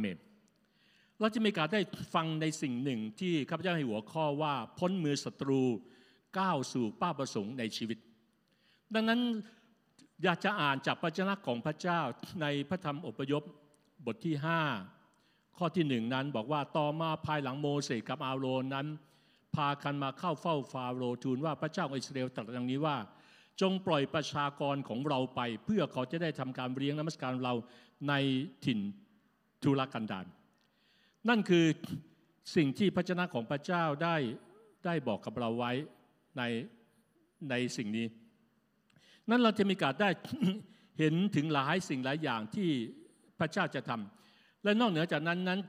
เมนเราจะมีการได้ฟังในสิ่งหนึ่งที่ข้าพเจ้าให้หัวข้อว่าพ้นมือศัตรูก้าวสู่ป้าประสงค์ในชีวิต ดังนั้นอยากจะอ่านจากพระเจ้าของพระเจ้าในพระธรรมอพยพบทที่ 5 ข้อที่หนึ่งนั้นบอกว่าต่อมาภายหลังโมเสสกับอาโรนนั้น พากันมาเข้าเฝ้าฟาโรทูลว่าพระเจ้าอิสราเอลตรัสดังนี้ว่า จงปล่อยประชากรของเราไป เพื่อเขาจะได้ทำการเลี้ยงนมัสการเราในถิ่น ทุรกันดารนั่นคือสิ่งที่พระเจ้าของพระเจ้าได้ได้บอกกับเราไว้ในในสิ่งนี้ นั่นเราจะมีการได้เห็นถึงหลายสิ่งหลายอย่างที่พระเจ้าจะทำและนอกเหนือจากนั้นนั้น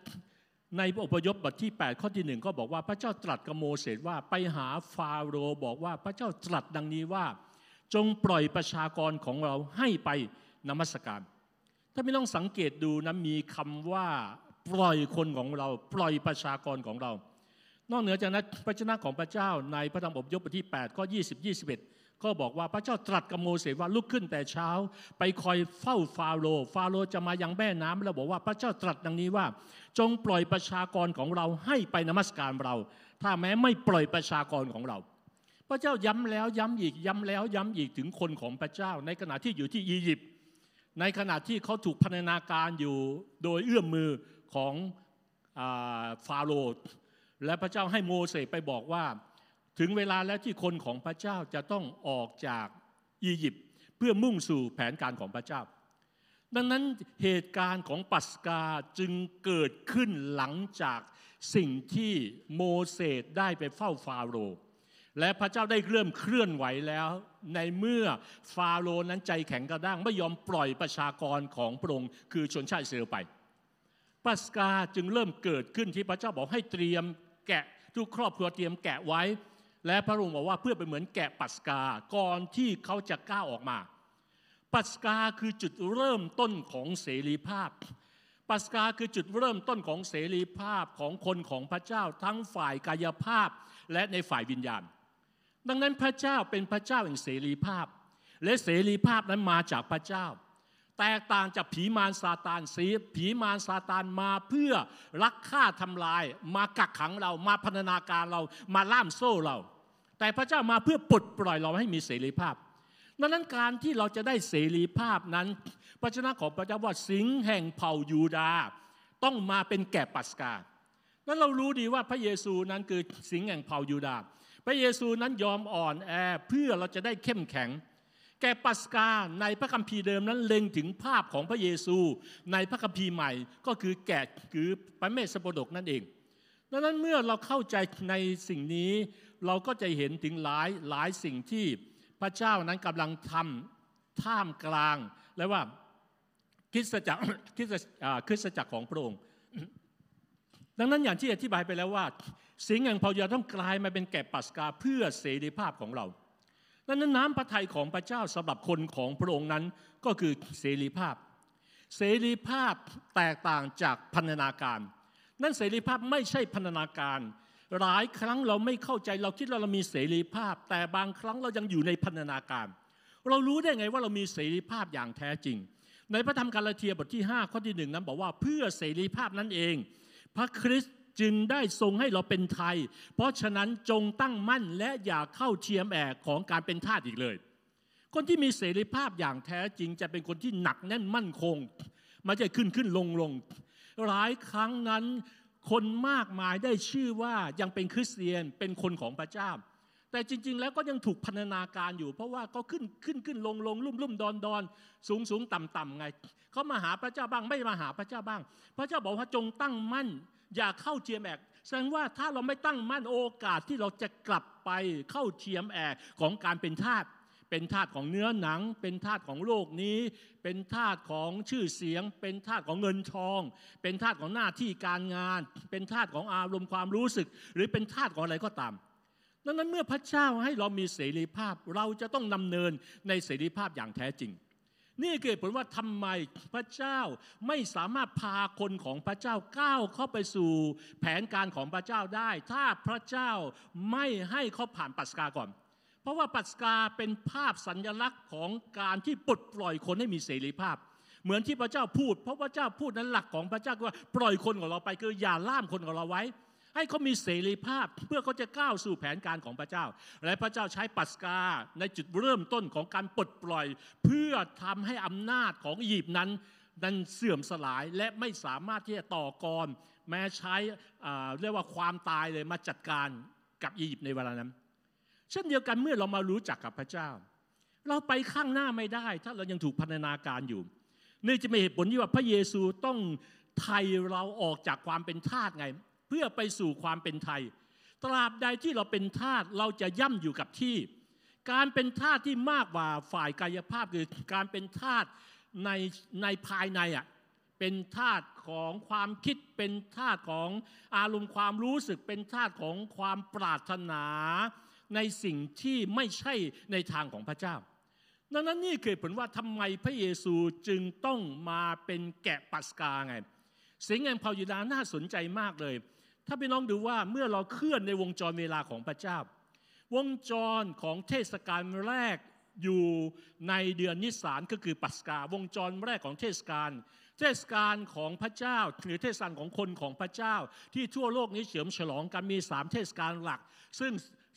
ในอพยพบทที่ 8 ข้อที่หนึ่งก็บอกว่าพระเจ้าตรัสกับโมเสสว่าไปหาฟาโรห์บอกว่าพระเจ้าตรัสดังนี้ว่า จงปล่อยประชากรของเราให้ไปนมัสการ ถ้าไม่ต้องสังเกตดูนะมีคำว่าปล่อยคนของเรา ปล่อยประชากรของเรา นอกเหนือจากนั้นพระเจ้าของพระเจ้าในพระธรรมอพยพบทที่8ข้อ20 21 ก็บอกว่าพระเจ้าตรัสกับโมเสสว่าลุกขึ้นแต่เช้า ไปคอยเฝ้าฟาโรฟาโรจะมายังแม่น้ำแล้วบอกว่าพระเจ้าตรัสดังนี้ว่า จงปล่อยประชากรของเราให้ไปนมัสการเรา ถ้าแม้ไม่ปล่อยประชากรของเรา พระเจ้าย้ำแล้วย้ำอีกย้ำแล้วย้ำอีกถึงคนของพระเจ้า ในขณะที่อยู่ที่อียิปต์ ในขณะที่เขาถูกพันนาการอยู่โดยเอื้อมมือของฟาโรห์และพระเจ้าให้โมเสสไปบอกว่า ถึงเวลาแล้วที่คนของพระเจ้าจะต้องออกจากอียิปต์เพื่อมุ่งสู่แผนการของพระเจ้า ดังนั้นเหตุการณ์ของปัสกาจึงเกิดขึ้นหลังจากสิ่งที่โมเสสได้ไปเฝ้าฟาโรห์และพระเจ้าได้เริ่มเคลื่อนไหวแล้ว ในเมื่อฟาโรห์นั้นใจแข็งกระด้างไม่ยอมปล่อยประชากรของพระองค์คือชนชาติอิสราเอลไปปัสกาจึงเริ่มเกิดขึ้นที่พระเจ้าบอกให้เตรียมแกะทุกครอบครัวเตรียมแกะไว้ และพระองค์บอกว่าเพื่อเป็นเหมือนแกะปัสกาก่อนที่เขาจะก้าวออกมา ปัสกาคือจุดเริ่มต้นของเสรีภาพปัสกาคือจุดเริ่มต้นของเสรีภาพของคนของพระเจ้าทั้งฝ่ายกายภาพและในฝ่ายวิญญาณ ดังนั้นพระเจ้าเป็นพระเจ้าแห่งเสรีภาพ และเสรีภาพนั้นมาจากพระเจ้า แตกต่างจากผีมารซาตานสีผีมารซาตานมาเพื่อรักฆ่าทำลาย มากักขังเรามาพันนาการเรามาล่ามโซ่เรา แต่พระเจ้ามาเพื่อปลดปล่อยเราให้มีเสรีภาพดังนั้นการที่เราจะได้เสรีภาพนั้นพระชนะของพระเจ้าว่าสิงแห่งเผ่ายูดาต้องมาเป็นแกะปัสกา นั้นเรารู้ดีว่าพระเยซูนั้นคือสิงแห่งเผ่ายูดา พระเยซูนั้นยอมอ่อนแอเพื่อเราจะได้เข้มแข็ง แกปัสกาในพระคัมภีร์เดิมนั้นเล็งถึงภาพของพระเยซู ในพระคัมภีร์ใหม่ก็คือแกะคือพระเมสสปดกนั่นเองดังนั้นเมื่อเราเข้าใจในสิ่งนี้ เราก็จะเห็นถึงหลายหลายสิ่งที่พระเจ้านั้นกำลังทำท่ามกลางและว่าคริสตจักรคริสตจักรของพระองค์ดังนั้นอย่างที่อธิบายไปแล้วว่า สิ่งอย่างพยาต้องกลายมาเป็นแกะปัสกาเพื่อเสรีภาพของเราดังนั้นน้ำพระทัยของพระเจ้าสำหรับคนของพระองค์นั้นก็คือเสรีภาพ เสรีภาพแตกต่างจากพันธนาการ นั่นเสรีภาพไม่ใช่พันธนาการ หลายครั้งเราไม่เข้าใจเราคิดว่าเรามีเสรีภาพ แต่บางครั้งเรายังอยู่ในพันธนาการ เรารู้ได้ไงว่าเรามีเสรีภาพอย่างแท้จริง ในพระธรรมกาลาเทียบทที่ 5 ข้อที่หนึ่งนั้นบอกว่าเพื่อเสรีภาพนั่นเอง พระคริสต์ จึงได้ทรงให้เราเป็นไทย เพราะฉะนั้นจงตั้งมั่นและอย่าเข้าเทียมแอกของการเป็นทาสอีกเลย คนที่มีเสรีภาพอย่างแท้จริงจะเป็นคนที่หนักแน่นมั่นคงไม่ใช่ขึ้นขึ้นลงลงหลายครั้งนั้นคนมากมายได้ชื่อว่ายังเป็นคริสเตียนเป็นคนของพระเจ้า แต่จริง ๆ แล้วก็ยังถูกพันนาการอยู่ เพราะว่าก็ขึ้นขึ้นขึ้นลงลงลุ่มลุ่มดอนดอนสูงสูงต่ำต่ำไงเขามาหาพระเจ้าบ้างไม่มาหาพระเจ้าบ้าง พระเจ้าบอกว่าจงตั้งมั่น อย่าเข้าเทียมแอกแสดงว่าถ้าเราไม่ตั้งมั่นโอกาสที่เราจะกลับไปเข้าเทียมแอกของการเป็นทาสเป็นทาสของเนื้อหนัง เป็นทาสของโลกนี้ เป็นทาสของชื่อเสียง เป็นทาสของเงินทอง เป็นทาสของหน้าที่การงาน เป็นทาสของอารมณ์ความรู้สึก หรือเป็นทาสของอะไรก็ตาม ดังนั้นเมื่อพระเจ้าให้เรามีเสรีภาพ เราจะต้องนำเนินในเสรีภาพอย่างแท้จริง นี่เกิดผลว่าทำไมพระเจ้าไม่สามารถพาคนของพระเจ้าก้าวเข้าไปสู่แผนการของพระเจ้าได้ ถ้าพระเจ้าไม่ให้เขาผ่านปัสกาก่อน เพราะว่าปัสกาเป็นภาพสัญลักษณ์ของการที่ปลดปล่อยคนให้มีเสรีภาพ เหมือนที่พระเจ้าพูด เพราะพระเจ้าพูดนั้นหลักของพระเจ้าคือว่าปล่อยคนของเราไปคืออย่าล่ามคนของเราไว้ ให้เขามีเสรีภาพเพื่อเขาจะก้าวสู่แผนการของพระเจ้า และพระเจ้าใช้ปัสกาในจุดเริ่มต้นของการปลดปล่อย เพื่อทำให้อำนาจของอียิปต์นั้นนั้นเสื่อมสลายและไม่สามารถที่จะต่อกร แม้ใช้เรียกว่าความตายเลยมาจัดการกับอียิปต์ในเวลานั้น เช่นเดียวกันเมื่อเรามารู้จักกับพระเจ้า เราไปข้างหน้าไม่ได้ ถ้าเรายังถูกพันธนาการอยู่นี่จะมีเหตุผลที่ว่าพระเยซูต้องไทยเราออกจากความเป็นทาสไง เพื่อไปสู่ความเป็นไทย ตราบใดที่เราเป็นทาสเราจะย่ำอยู่กับที่ การเป็นทาสที่มากกว่าฝ่ายกายภาพคือการเป็นทาสในในภายในอะเป็นธาตุของความคิดเป็นธาตุของอารมณ์ความรู้สึกเป็นธาตุของความปรารถนา ในสิ่งที่ไม่ใช่ในทางของพระเจ้า ดังนั้นนี่คือผลว่าทำไมพระเยซูจึงต้องมาเป็นแกะปัสกาไง สิ่งแห่งเผายูดาน่าสนใจมากเลย ถ้าพี่น้องดูว่าเมื่อเราเคลื่อนในวงจรเวลาของพระเจ้า วงจรของเทศกาลแรกอยู่ในเดือนนิสานก็คือปัสกาวงจรแรกของเทศกาลเทศกาลของพระเจ้า หรือเทศกาลของคนของพระเจ้า ที่ทั่วโลกนี้เฉลิมฉลองกันมีสามเทศกาลหลัก ซึ่ง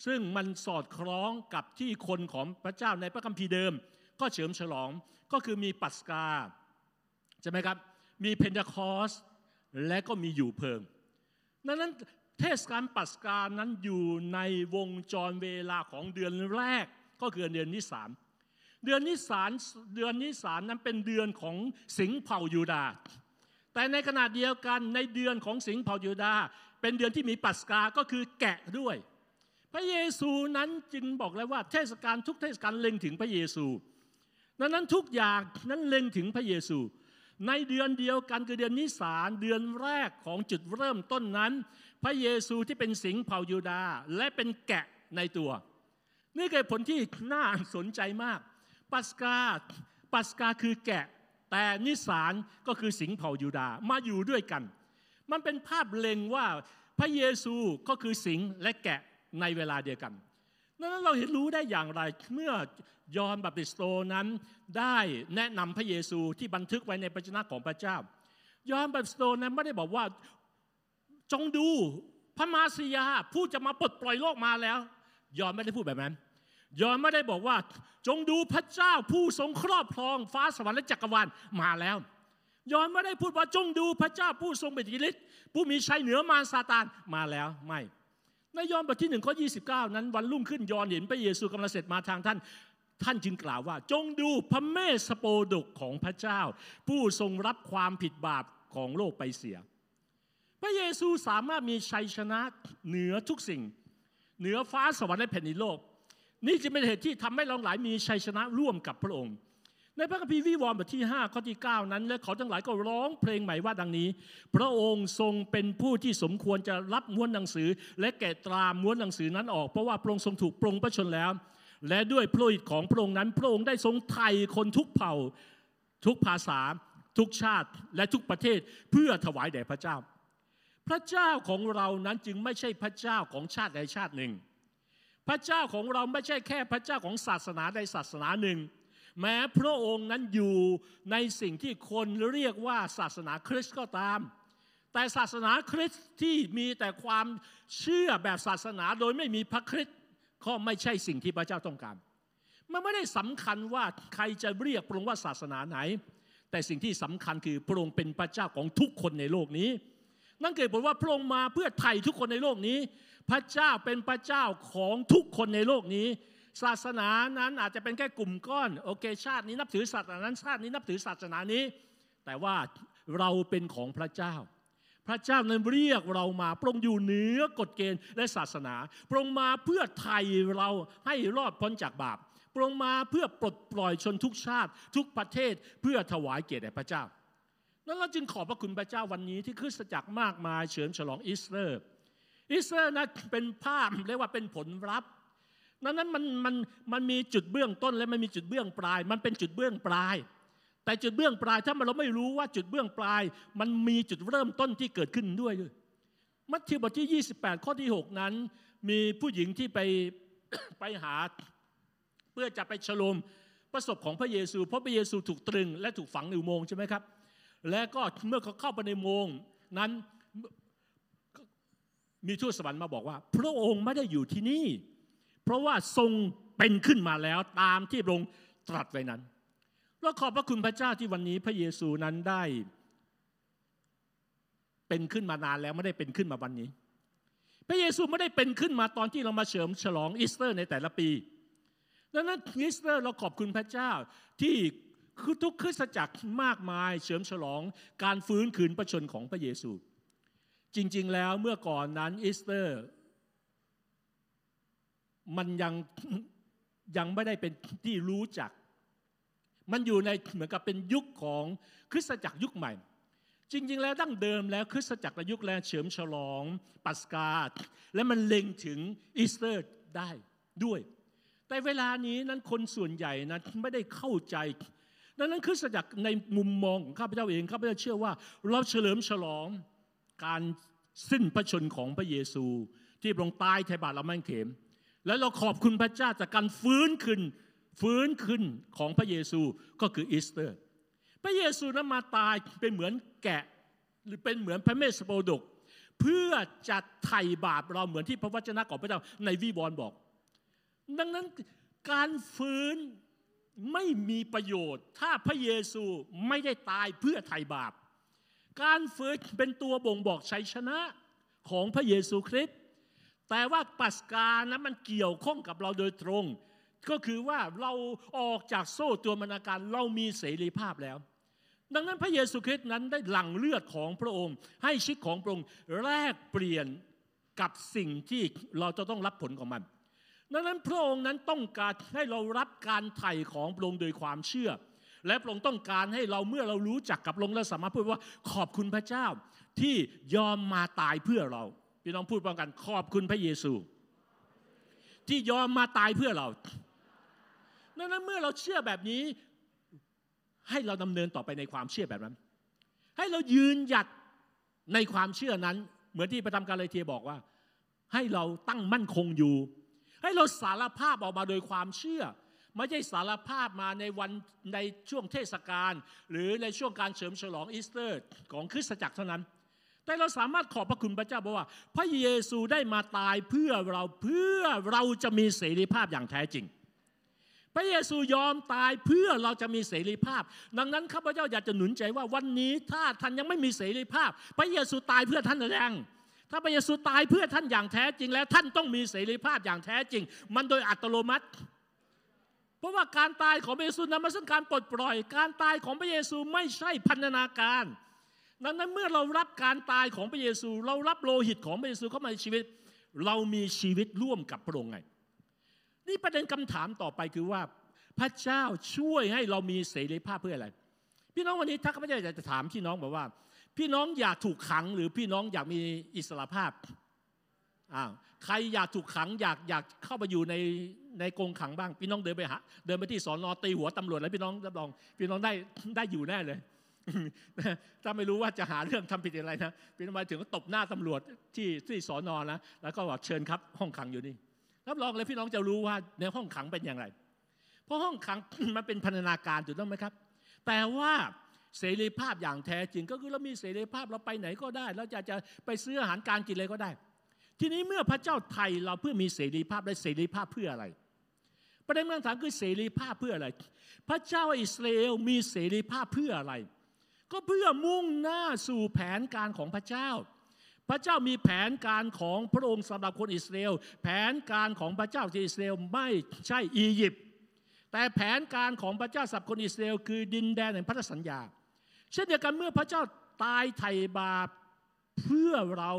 ซึ่งมันสอดคล้องกับที่คนของพระเจ้าในพระคัมภีร์เดิม ก็เฉลิมฉลองก็คือมีปัสกาใช่ไหมครับมีเพนทคอส และก็มีอยู่เพิงดังนั้นเทศกาลปัสกานั้นอยู่ในวงจรเวลาของเดือนแรกก็คือเดือนนิสานเดือนนิสานเดือนนิสานนั้นเป็นเดือนของสิงห์เผ่ายูดา แต่ในขณะเดียวกันในเดือนของสิงห์เผ่ายูดา เป็นเดือนที่มีปัสกาก็คือแกะด้วย พระเยซูนั้นจึงบอกเลยว่าเทศกาลทุกเทศกาลเล็งถึงพระเยซูดังนั้นทุกอย่างนั้นเล็งถึงพระเยซู ในเดือนเดียวกันคือเดือนนิสานเดือนแรกของจุดเริ่มต้นนั้น พระเยซูที่เป็นสิงห์เผ่ายูดาและเป็นแกะในตัว นี่คือผลที่น่าสนใจมาก ปัสกาปัสกาคือแกะ แต่นิสานก็คือสิงห์เผ่ายูดามาอยู่ด้วยกัน มันเป็นภาพเล็งว่าพระเยซูก็คือสิงห์และแกะในเวลาเดียวกัน นั้นเราเห็นรู้ได้อย่างไรเมื่อยอห์นบัพติสโตนั้นได้แนะนำพระเยซูที่บันทึกไว้ในพระวจนะของพระเจ้า ยอห์นบัพติสโตนั้นไม่ได้บอกว่าจงดูพระเมสสิยาห์ผู้จะมาปลดปล่อยโลกมาแล้ว ยอห์นไม่ได้พูดแบบนั้น ยอห์นไม่ได้บอกว่า จงดูพระเจ้าผู้ทรงครอบครองฟ้าสวรรค์และจักรวาลมาแล้ว ยอห์นไม่ได้พูดว่าจงดูพระเจ้าผู้ทรงเป็นอิทธิฤทธิ์ผู้มีชัยเหนือมารซาตานมาแล้วไม่ ในยอห์นบทที่หนึ่งข้อยีนั้นวันรุ่งขึ้นยอห์นเห็นพระเยซูกำลังเสร็จมาทางท่าน ท่านจึงกล่าวว่า จงดูพระเมสโปดกของพระเจ้า ผู้ทรงรับความผิดบาปของโลกไปเสีย พระเยซูสามารถมีชัยชนะเหนือทุกสิ่ง เหนือฟ้าสวรรค์และแผ่นดินโลก นี่จะเป็นเหตุที่ทำให้เราหลายมีชัยชนะร่วมกับพระองค์ ในพระคัมภีร์วิวรณ์บทที่ 5 ข้อที่ 9 นั้น และเขาทั้งหลายก็ร้องเพลงใหม่ว่าดังนี้ พระองค์ทรงเป็นผู้ที่สมควรจะรับม้วนหนังสือ และแกะตราม้วนหนังสือนั้นออก เพราะว่าพระองค์ทรงถูกปรงพระชนแล้ว และด้วยพระอิทของพระองค์นั้น พระองค์ได้ทรงไถ่คนทุกเผ่า ทุกภาษา ทุกชาติและทุกประเทศเพื่อถวายแด่พระเจ้า พระเจ้าของเรานั้นจึงไม่ใช่พระเจ้าของชาติใดชาติหนึ่ง พระเจ้าของเราไม่ใช่แค่พระเจ้าของศาสนาใดศาสนาหนึ่ง แม้พระองค์นั้นอยู่ในสิ่งที่คนเรียกว่าศาสนาคริสต์ก็ตาม แต่ศาสนาคริสต์ที่มีแต่ความเชื่อแบบศาสนาโดยไม่มีพระคริสต์ก็ไม่ใช่สิ่งที่พระเจ้าต้องการ มันไม่ได้สำคัญว่าใครจะเรียกพระองค์ว่าศาสนาไหน แต่สิ่งที่สำคัญคือพระองค์เป็นพระเจ้าของทุกคนในโลกนี้ นั่นเกิดผลว่าพระองค์มาเพื่อไถ่ทุกคนในโลกนี้ พระเจ้าเป็นพระเจ้าของทุกคนในโลกนี้ ศาสนานั้นอาจจะเป็นแค่กลุ่มก้อนโอเคชาตินี้นับถือศาสนานั้นชาตินี้นับถือศาสนานี้ แต่ว่าเราเป็นของพระเจ้า พระเจ้านั้นเรียกเรามาปรงอยู่เหนือกฎเกณฑ์และศาสนาปรงมาเพื่อไทยเราให้รอดพ้นจากบาปปรงมาเพื่อปลดปล่อยชนทุกชาติ ทุกประเทศเพื่อถวายเกียรติแด่พระเจ้านั้นเราจึงขอบพระคุณพระเจ้าวันนี้ที่คริสตจักรมากมายเฉลิมฉลองอีสเตอร์อิสราเอลนั้นเป็นภาพเรียกว่าเป็นผลลัพธ์ นั้นนั้นมันมันมันมีจุดเบื้องต้นและมันมีจุดเบื้องปลาย มันเป็นจุดเบื้องปลาย แต่จุดเบื้องปลายถ้าเราไม่รู้ว่าจุดเบื้องปลาย มันมีจุดเริ่มต้นที่เกิดขึ้นด้วยมัทธิวบทที่ 28 ข้อที่ 6 นั้น มีผู้หญิงที่ไปไปหา เพื่อจะไปฉลมประสบของพระเยซู เพราะพระเยซูถูกตรึง และถูกฝังในอุโมงค์ใช่ไหมครับ และก็เมื่อเขาเข้าไปในอุโมงค์นั้นมีทูตสวรรค์มาบอกว่า พระองค์ไม่ได้อยู่ที่นี่ เพราะว่าทรงเป็นขึ้นมาแล้วตามที่พระองค์ตรัสไว้นั้นเราขอบพระคุณพระเจ้าที่วันนี้พระเยซูนั้นได้ เป็นขึ้นมานานแล้วไม่ได้เป็นขึ้นมาวันนี้ พระเยซูไม่ได้เป็นขึ้นมาตอนที่เรามาเฉลิมฉลองอีสเตอร์ในแต่ละปีดังนั้นอีสเตอร์เราขอบคุณพระเจ้าที่คือทุกคริสตจักรมากมายเฉลิมฉลองการฟื้นคืนพระชนม์ของพระเยซู จริงๆแล้วเมื่อก่อนนั้นอีสเตอร์ มันยังยังไม่ได้เป็นที่รู้จัก มันอยู่ในเหมือนกับเป็นยุคของคริสตจักรยุคใหม่ จริง ๆ แล้วดั้งเดิมแล้วคริสตจักรยุคแรกเฉลิมฉลองปัสกาและมันเล็งถึงอีสเตอร์ได้ด้วย แต่เวลานี้นั้นคนส่วนใหญ่นั้นไม่ได้เข้าใจ ดังนั้นคริสตจักรในมุมมองของข้าพเจ้าเองข้าพเจ้าเชื่อว่า เราเฉลิมฉลองการสิ้นพระชนของพระเยซู ที่พระองค์ตายไถ่บาปเราแม่งเข็ม และเราขอบคุณพระเจ้าจากการฟื้นขึ้น ฟื้นขึ้นของพระเยซูก็คืออีสเตอร์ พระเยซูนั้นมาตายเป็นเหมือนแกะ หรือเป็นเหมือนพระเมสสโปดก เพื่อจะไถ่บาปเราเหมือนที่พระวจนะของพระเจ้าในวิวรณ์บอก ดังนั้นการฟื้นไม่มีประโยชน์ ถ้าพระเยซูไม่ได้ตายเพื่อไถ่บาป การฟื้นเป็นตัวบ่งบอกชัยชนะของพระเยซูคริสต์ แต่ว่าปัสกานะมันเกี่ยวข้องกับเราโดยตรง ก็คือว่าเราออกจากโซ่ตัวมนาการเรามีเสรีภาพแล้ว ดังนั้นพระเยซูคริสต์นั้นได้หลั่งเลือดของพระองค์ ให้ชีวิตของพระองค์แลกเปลี่ยนกับสิ่งที่เราจะต้องรับผลของมัน ดังนั้นพระองค์นั้นต้องการให้เรารับการไถ่ของพระองค์โดยความเชื่อ และพระองค์ต้องการให้เราเมื่อเรารู้จักกับพระองค์และสามารถพูดว่าขอบคุณพระเจ้าที่ยอมมาตายเพื่อเรา พี่น้องพูดพร้อมกันขอบคุณพระเยซู ที่ยอมมาตายเพื่อเราดังนั้นเมื่อเราเชื่อแบบนี้ ให้เราดำเนินต่อไปในความเชื่อแบบนั้น ให้เรายืนหยัดในความเชื่อนั้น เหมือนที่พระธรรมกาลาเทียบอกว่า ให้เราตั้งมั่นคงอยู่ ให้เราสารภาพออกมาโดยความเชื่อไม่ใช่สารภาพมาในวันในช่วงเทศกาลหรือในช่วงการเฉลิมฉลองอีสเตอร์ ของคริสตจักรเท่านั้น แต่เราสามารถขอบพระคุณพระเจ้าบอกว่า พระเยซูได้มาตายเพื่อเราเพื่อเราจะมีเสรีภาพอย่างแท้จริง พระเยซูยอมตายเพื่อเราจะมีเสรีภาพ ดังนั้นข้าพเจ้าอยากจะหนุนใจว่าวันนี้ถ้าท่านยังไม่มีเสรีภาพ พระเยซูตายเพื่อท่านหรือยังถ้าพระเยซูตายเพื่อท่านอย่างแท้จริง แล้วท่านต้องมีเสรีภาพอย่างแท้จริง มันโดยอัตโนมัติเพราะว่าการตายของพระเยซูนำมาซึ่งการปลดปล่อย การตายของพระเยซูไม่ใช่พันธนาการ ดังนั้นเมื่อเรารับการตายของพระเยซู เรารับโลหิตของพระเยซูเข้ามาในชีวิต เรามีชีวิตร่วมกับพระองค์ไง นี่ประเด็นคำถามต่อไปคือว่าพระเจ้าช่วยให้เรามีเสรีภาพเพื่ออะไร พี่น้องวันนี้ถ้าข้าพเจ้าอยากจะถามพี่น้องบอกว่า พี่น้องอยากถูกขังหรือพี่น้องอยากมีอิสระภาพอ้าวใครอยากถูกขังอยากอยากเข้าไปอยู่ในในกรงขังบ้าง พี่น้องเดินไปหาเดินไปที่สอนอตีหัวตำรวจแล้วพี่น้องรับรอง พี่น้องได้ได้อยู่แน่เลย ถ้าไม่รู้ว่าจะหาเรื่องทำผิดอะไรนะพี่น้องมถึงก็ตบหน้าตำรวจที่ที่สอนอนะแล้วก็บอกเชิญครับห้องขังอยู่นี่รับรองเลยพี่น้องจะรู้ว่าในห้องขังเป็นอย่างไร เพราะห้องขังมันเป็นพันธนาการถูกต้องไหมครับ แต่ว่าเสรีภาพอย่างแท้จริงก็คือเรามีเสรีภาพเราไปไหนก็ได้เราจะจะไปซื้ออาหารการกินอะไรก็ได้ ทีนี้เมื่อพระเจ้าไทยเราเพื่อมีเสรีภาพและเสรีภาพเพื่ออะไร ประเด็นคำถามคือเสรีภาพเพื่ออะไร พระเจ้าอิสราเอลมีเสรีภาพเพื่ออะไร ก็เพื่อมุ่งหน้าสู่แผนการของพระเจ้า พระเจ้ามีแผนการของพระองค์สำหรับคนอิสราเอล แผนการของพระเจ้าที่อิสราเอลไม่ใช่อียิปต์ แต่แผนการของพระเจ้าสำหรับคนอิสราเอลคือดินแดนแห่งพันธสัญญา เช่นเดียวกันเมื่อพระเจ้าตายไถ่บาปเพื่อเรา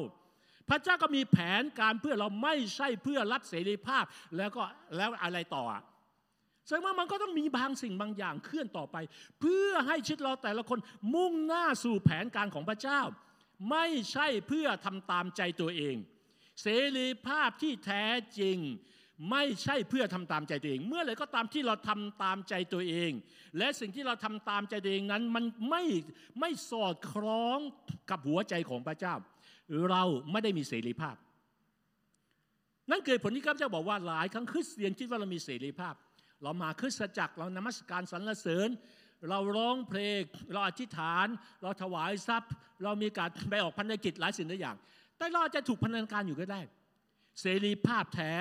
พระเจ้าก็มีแผนการเพื่อเราไม่ใช่เพื่อรับเสรีภาพแล้วก็แล้วอะไรต่อ แสดงว่ามันก็ต้องมีบางสิ่งบางอย่างเคลื่อนต่อไป เพื่อให้ชิดเราแต่ละคนมุ่งหน้าสู่แผนการของพระเจ้า ไม่ใช่เพื่อทำตามใจตัวเอง เสรีภาพที่แท้จริง ไม่ใช่เพื่อทำตามใจตัวเอง เมื่อไรก็ตามที่เราทำตามใจตัวเอง และสิ่งที่เราทำตามใจตัวเองนั้นมันไม่ไม่สอดคล้องกับหัวใจของพระเจ้า เราไม่ได้มีเสรีภาพ นั่นเกิดผลที่ข้าพเจ้าบอกว่าหลายครั้งคริสเตียนคิดว่าเรามีเสรีภาพ เรามาคริสตจักรเรานมัสการสรรเสริญ เราร้องเพลง เราอธิษฐาน เราถวายทรัพย์ เรามีการไปออกพันธกิจหลายสิ่งหลายอย่าง แต่เราจะถูกพันธการอยู่ก็ได้ เสรีภาพแท้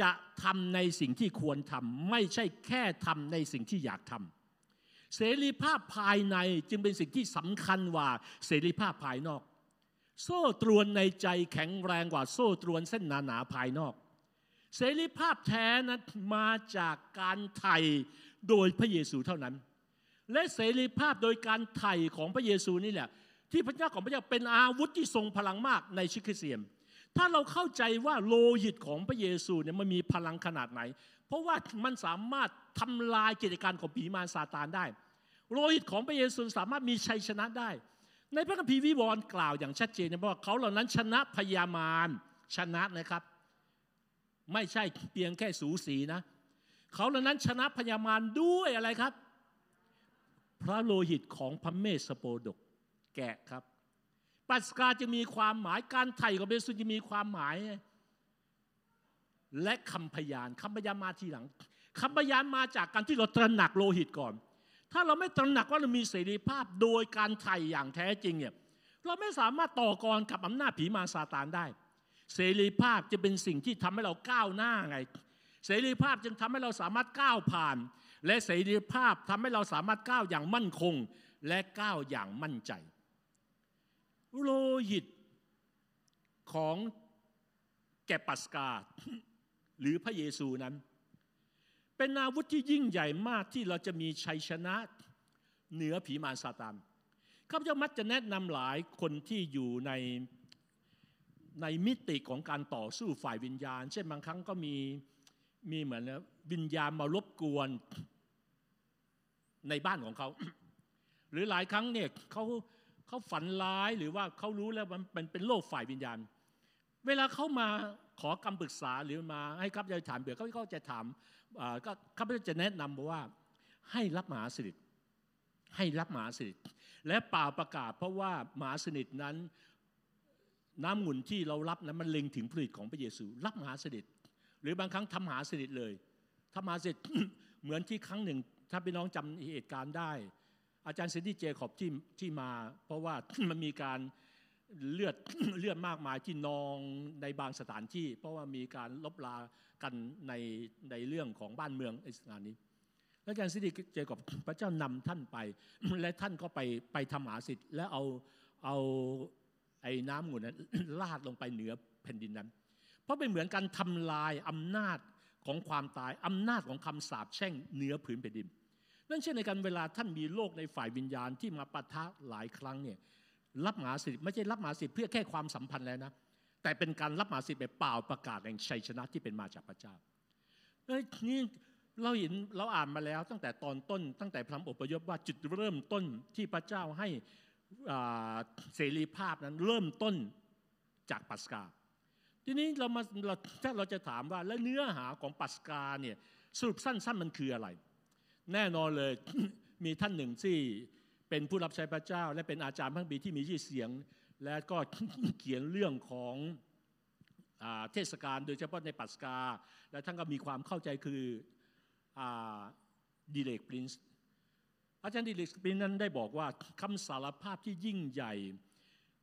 จะทำในสิ่งที่ควรทำไม่ใช่แค่ทำในสิ่งที่อยากทำเสรีภาพภายในจึงเป็นสิ่งที่สำคัญกว่าเสรีภาพภายนอก โซ่ตรวนในใจแข็งแรงกว่าโซ่ตรวนเส้นหนาๆภายนอก เสรีภาพแท้นั้นมาจากการไถ่โดยพระเยซูเท่านั้น และเสรีภาพโดยการไถ่ของพระเยซูนี่แหละ ที่พระเจ้าของพระเจ้าเป็นอาวุธที่ทรงพลังมากในชีวิตคริสเตียนถ้าเราเข้าใจว่าโลหิตของพระเยซูเนี่ยมันมีพลังขนาดไหน เพราะว่ามันสามารถทำลายกิจการของผีมารซาตานได้ โลหิตของพระเยซูสามารถมีชัยชนะได้ ในพระคัมภีร์วิวรณ์กล่าวอย่างชัดเจนนะว่าเขาเหล่านั้นชนะพยามารชนะนะครับ ไม่ใช่เพียงแค่สูสีนะ เขาเหล่านั้นชนะพยามารด้วยอะไรครับ พระโลหิตของพระเมสโปดกแกะครับ ปัสกาจะมีความหมายการไถ่ของเบสุจะมีความหมาย และคำพยานคำพยานมาทีหลังคำพยานมาจากการที่เราตระหนักโลหิตก่อน ถ้าเราไม่ตระหนักว่าเรามีเสรีภาพโดยการไถ่อย่างแท้จริงเนี่ยเราไม่สามารถต่อกรกับอำนาจผีมาซาตานได้ เสรีภาพจะเป็นสิ่งที่ทำให้เราก้าวหน้าไง เสรีภาพจึงทำให้เราสามารถก้าวผ่าน และเสรีภาพทำให้เราสามารถก้าวอย่างมั่นคง และก้าวอย่างมั่นใจ โลหิตของแกปัสกา หรือพระเยซูนั้น เป็นอาวุธที่ยิ่งใหญ่มากที่เราจะมีชัยชนะเหนือผีมารซาตานข้าพเจ้ามักจะแนะนำหลายคนที่อยู่ใน ในมิติของการต่อสู้ฝ่ายวิญญาณ เช่นบางครั้งก็มีมีเหมือนวิญญาณมารบกวนในบ้านของเขา หรือหลายครั้งเนี่ยเขาเขาฝันร้ายหรือว่าเขารู้แล้วมันเป็นโลกฝ่ายวิญญาณ เวลาเขามาขอคำปรึกษาหรือมาให้ข้าพเจ้าถามเบื่อเขาก็จะถามก็ข้าพเจ้าจะแนะนำว่าให้รับมหาสนิทให้รับมหาสนิทและป่าประกาศเพราะว่ามหาสนิทนั้น น้ำหมุนที่เรารับนั้นมันเล็งถึงผลิตของพระเยซู รับมหาเสนิทหรือบางครั้งทำมหาเสนิทเลยทำมหาเสนิทเหมือนที่ครั้งหนึ่ง ถ้าพี่น้องจำเหตุการณ์ได้ อาจารย์ซินดี้เจคอบส์ที่ที่มา เพราะว่ามันมีการเลือดเลือดมากมายที่นองในบางสถานที่ เพราะว่ามีการรบรากันในในเรื่องของบ้านเมืองในสถานนี้อาจารย์เซนดี้เจคอบส์พระเจ้านำท่านไป และท่านก็ไปไปทำมหาสนิทและเอาเอา ไอ้น้ำองุ่นนั้นราดลงไปเหนือแผ่นดินนั้น เพราะเป็นเหมือนการทำลายอำนาจของความตายอำนาจของคำสาปแช่งเหนือผืนแผ่นดิน นั่นเช่นในการเวลาท่านมีโลกในฝ่ายวิญญาณที่มาปะทะหลายครั้งเนี่ยรับหมาสิทธิ์ไม่ใช่รับหมาสิทธิ์เพื่อแค่ความสัมพันธ์แล้วนะแต่เป็นการรับหมาสิทธิ์แบบเปล่าประกาศแห่งชัยชนะที่เป็นมาจากพระเจ้าเอ้ยนี่เราเห็นเราอ่านมาแล้วตั้งแต่ตอนต้น ตั้งแต่พระอพยพว่าจุดเริ่มต้นที่พระเจ้าให้ เสรีภาพนั้นเริ่มต้นจากปัสกา ทีนี้เรามาเราถ้าเราจะถามว่าแล้วเนื้อหาของปัสกาเนี่ยสรุปสั้น ๆ มันคืออะไร แน่นอนเลยมีท่านหนึ่งที่เป็นผู้รับใช้พระเจ้า และเป็นอาจารย์พังบีที่มีชื่อเสียง และก็เขียนเรื่องของเทศกาลโดยเฉพาะในปัสกา และท่านก็มีความเข้าใจคือดีเลกปรินส์ อาจารย์ดีเลกปรินนั้นได้บอกว่าคำสารภาพที่ยิ่งใหญ่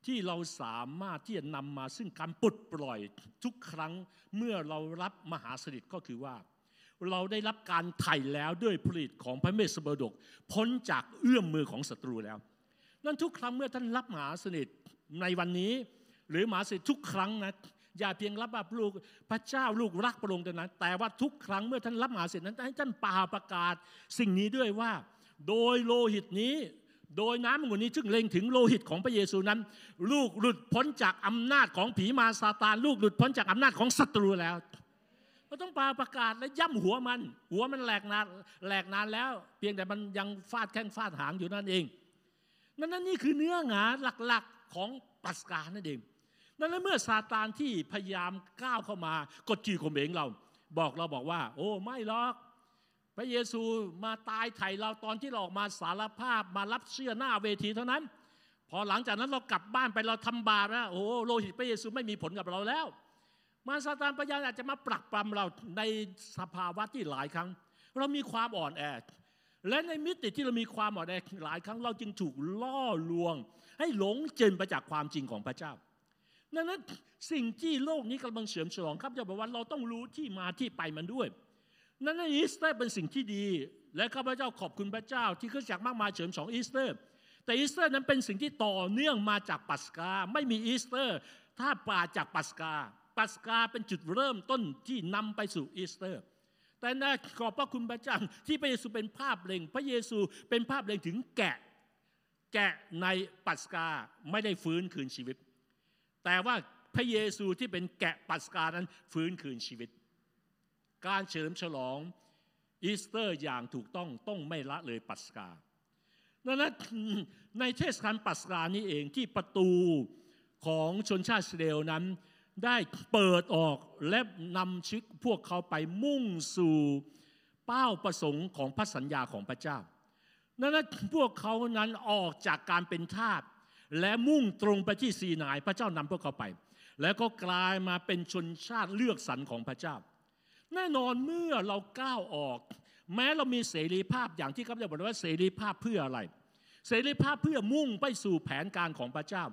ที่เราสามารถที่จะนำมาซึ่งการปลดปล่อยทุกครั้งเมื่อเรารับมหาสนิทก็คือว่า เราได้รับการไถ่แล้วด้วยผลิตของพระเมสสเบดก พ้นจากเอื้อมมือของศัตรูแล้ว นั่นทุกครั้งเมื่อท่านรับมหาสนิทในวันนี้ หรือมหาสนิททุกครั้งนะอย่าเพียงรับแบบลูกพระเจ้าลูกรักพระองค์เท่านั้น แต่ว่าทุกครั้งเมื่อท่านรับมหาสนิทนั้นให้ท่านป่าประกาศสิ่งนี้ด้วยว่า โดยโลหิตนี้ โดยน้ำมันนี้จึงเล็งถึงโลหิตของพระเยซูนั้น ลูกหลุดพ้นจากอำนาจของผีมาซาตาน ลูกหลุดพ้นจากอำนาจของศัตรูแล้วเราต้องปาประกาศและย่ำหัวมัน หัวมันแหลกนานแหลกนานแล้ว เพียงแต่มันยังฟาดแข้งฟาดหางอยู่นั่นเองนั่นนั่นนี่คือเนื้อหาหลักๆของปัสกานั่นเองนั่นแล้วเมื่อซาตานที่พยายามก้าวเข้ามากดขี่ข่มเหงเรา บอกเราบอกว่า โอ้ไม่หรอก พระเยซูมาตายไถ่เราตอนที่เราออกมาสารภาพมารับเชื่อหน้าเวทีเท่านั้น พอหลังจากนั้นเรากลับบ้านไปเราทำบาปแล้วโอ้โลหิตพระเยซูไม่มีผลกับเราแล้ว มาซาตานพยายามอาจจะมาปรักปรำเราในสภาวะที่หลายครั้ง เรามีความอ่อนแอและในมิติที่เรามีความอ่อนแอหลายครั้งเราจึงถูกล่อลวง ให้หลงเจนไปจากความจริงของพระเจ้าดังนั้นสิ่งที่โลกนี้กำลังเฉลิมฉลองครับจะบอกว่าเราต้องรู้ที่มาที่ไปมันด้วย นั่นในอีสเตอร์เป็นสิ่งที่ดี และข้าพเจ้าขอบคุณพระเจ้า ที่คริสตจักรมากมายเฉลิมฉลองอีสเตอร์ แต่อีสเตอร์นั้นเป็นสิ่งที่ต่อเนื่องมาจากปัสกา ไม่มีอีสเตอร์ ถ้าปราศจากปัสกา ปัสกาเป็นจุดเริ่มต้นที่นำไปสู่อีสเตอร์ แต่นะขอบพระคุณพระเจ้าที่พระเยซูเป็นภาพเล็ง พระเยซูเป็นภาพเล็งถึงแกะ แกะในปัสกาไม่ได้ฟื้นคืนชีวิต แต่ว่าพระเยซูที่เป็นแกะปัสกานั้นฟื้นคืนชีวิต การเฉลิมฉลองอีสเตอร์อย่างถูกต้องต้องไม่ละเลยปัสกาดังนั้นในเทศกาลปัสกานี้เองที่ประตูของชนชาติอิสราเอลนั้น ได้เปิดออกและนำชีวิตพวกเขาไปมุ่งสู่เป้าประสงค์ของพระสัญญาของพระเจ้าดังนั้นพวกเขานั้นออกจากการเป็นทาสและมุ่งตรงไปที่ซีนายพระเจ้านำพวกเขาไป แล้วก็กลายมาเป็นชนชาติเลือกสรรของพระเจ้า แน่นอนเมื่อเราก้าวออก แม้เรามีเสรีภาพอย่างที่ข้าพเจ้าบอกว่าเสรีภาพเพื่ออะไร เสรีภาพเพื่อมุ่งไปสู่แผนการของพระเจ้า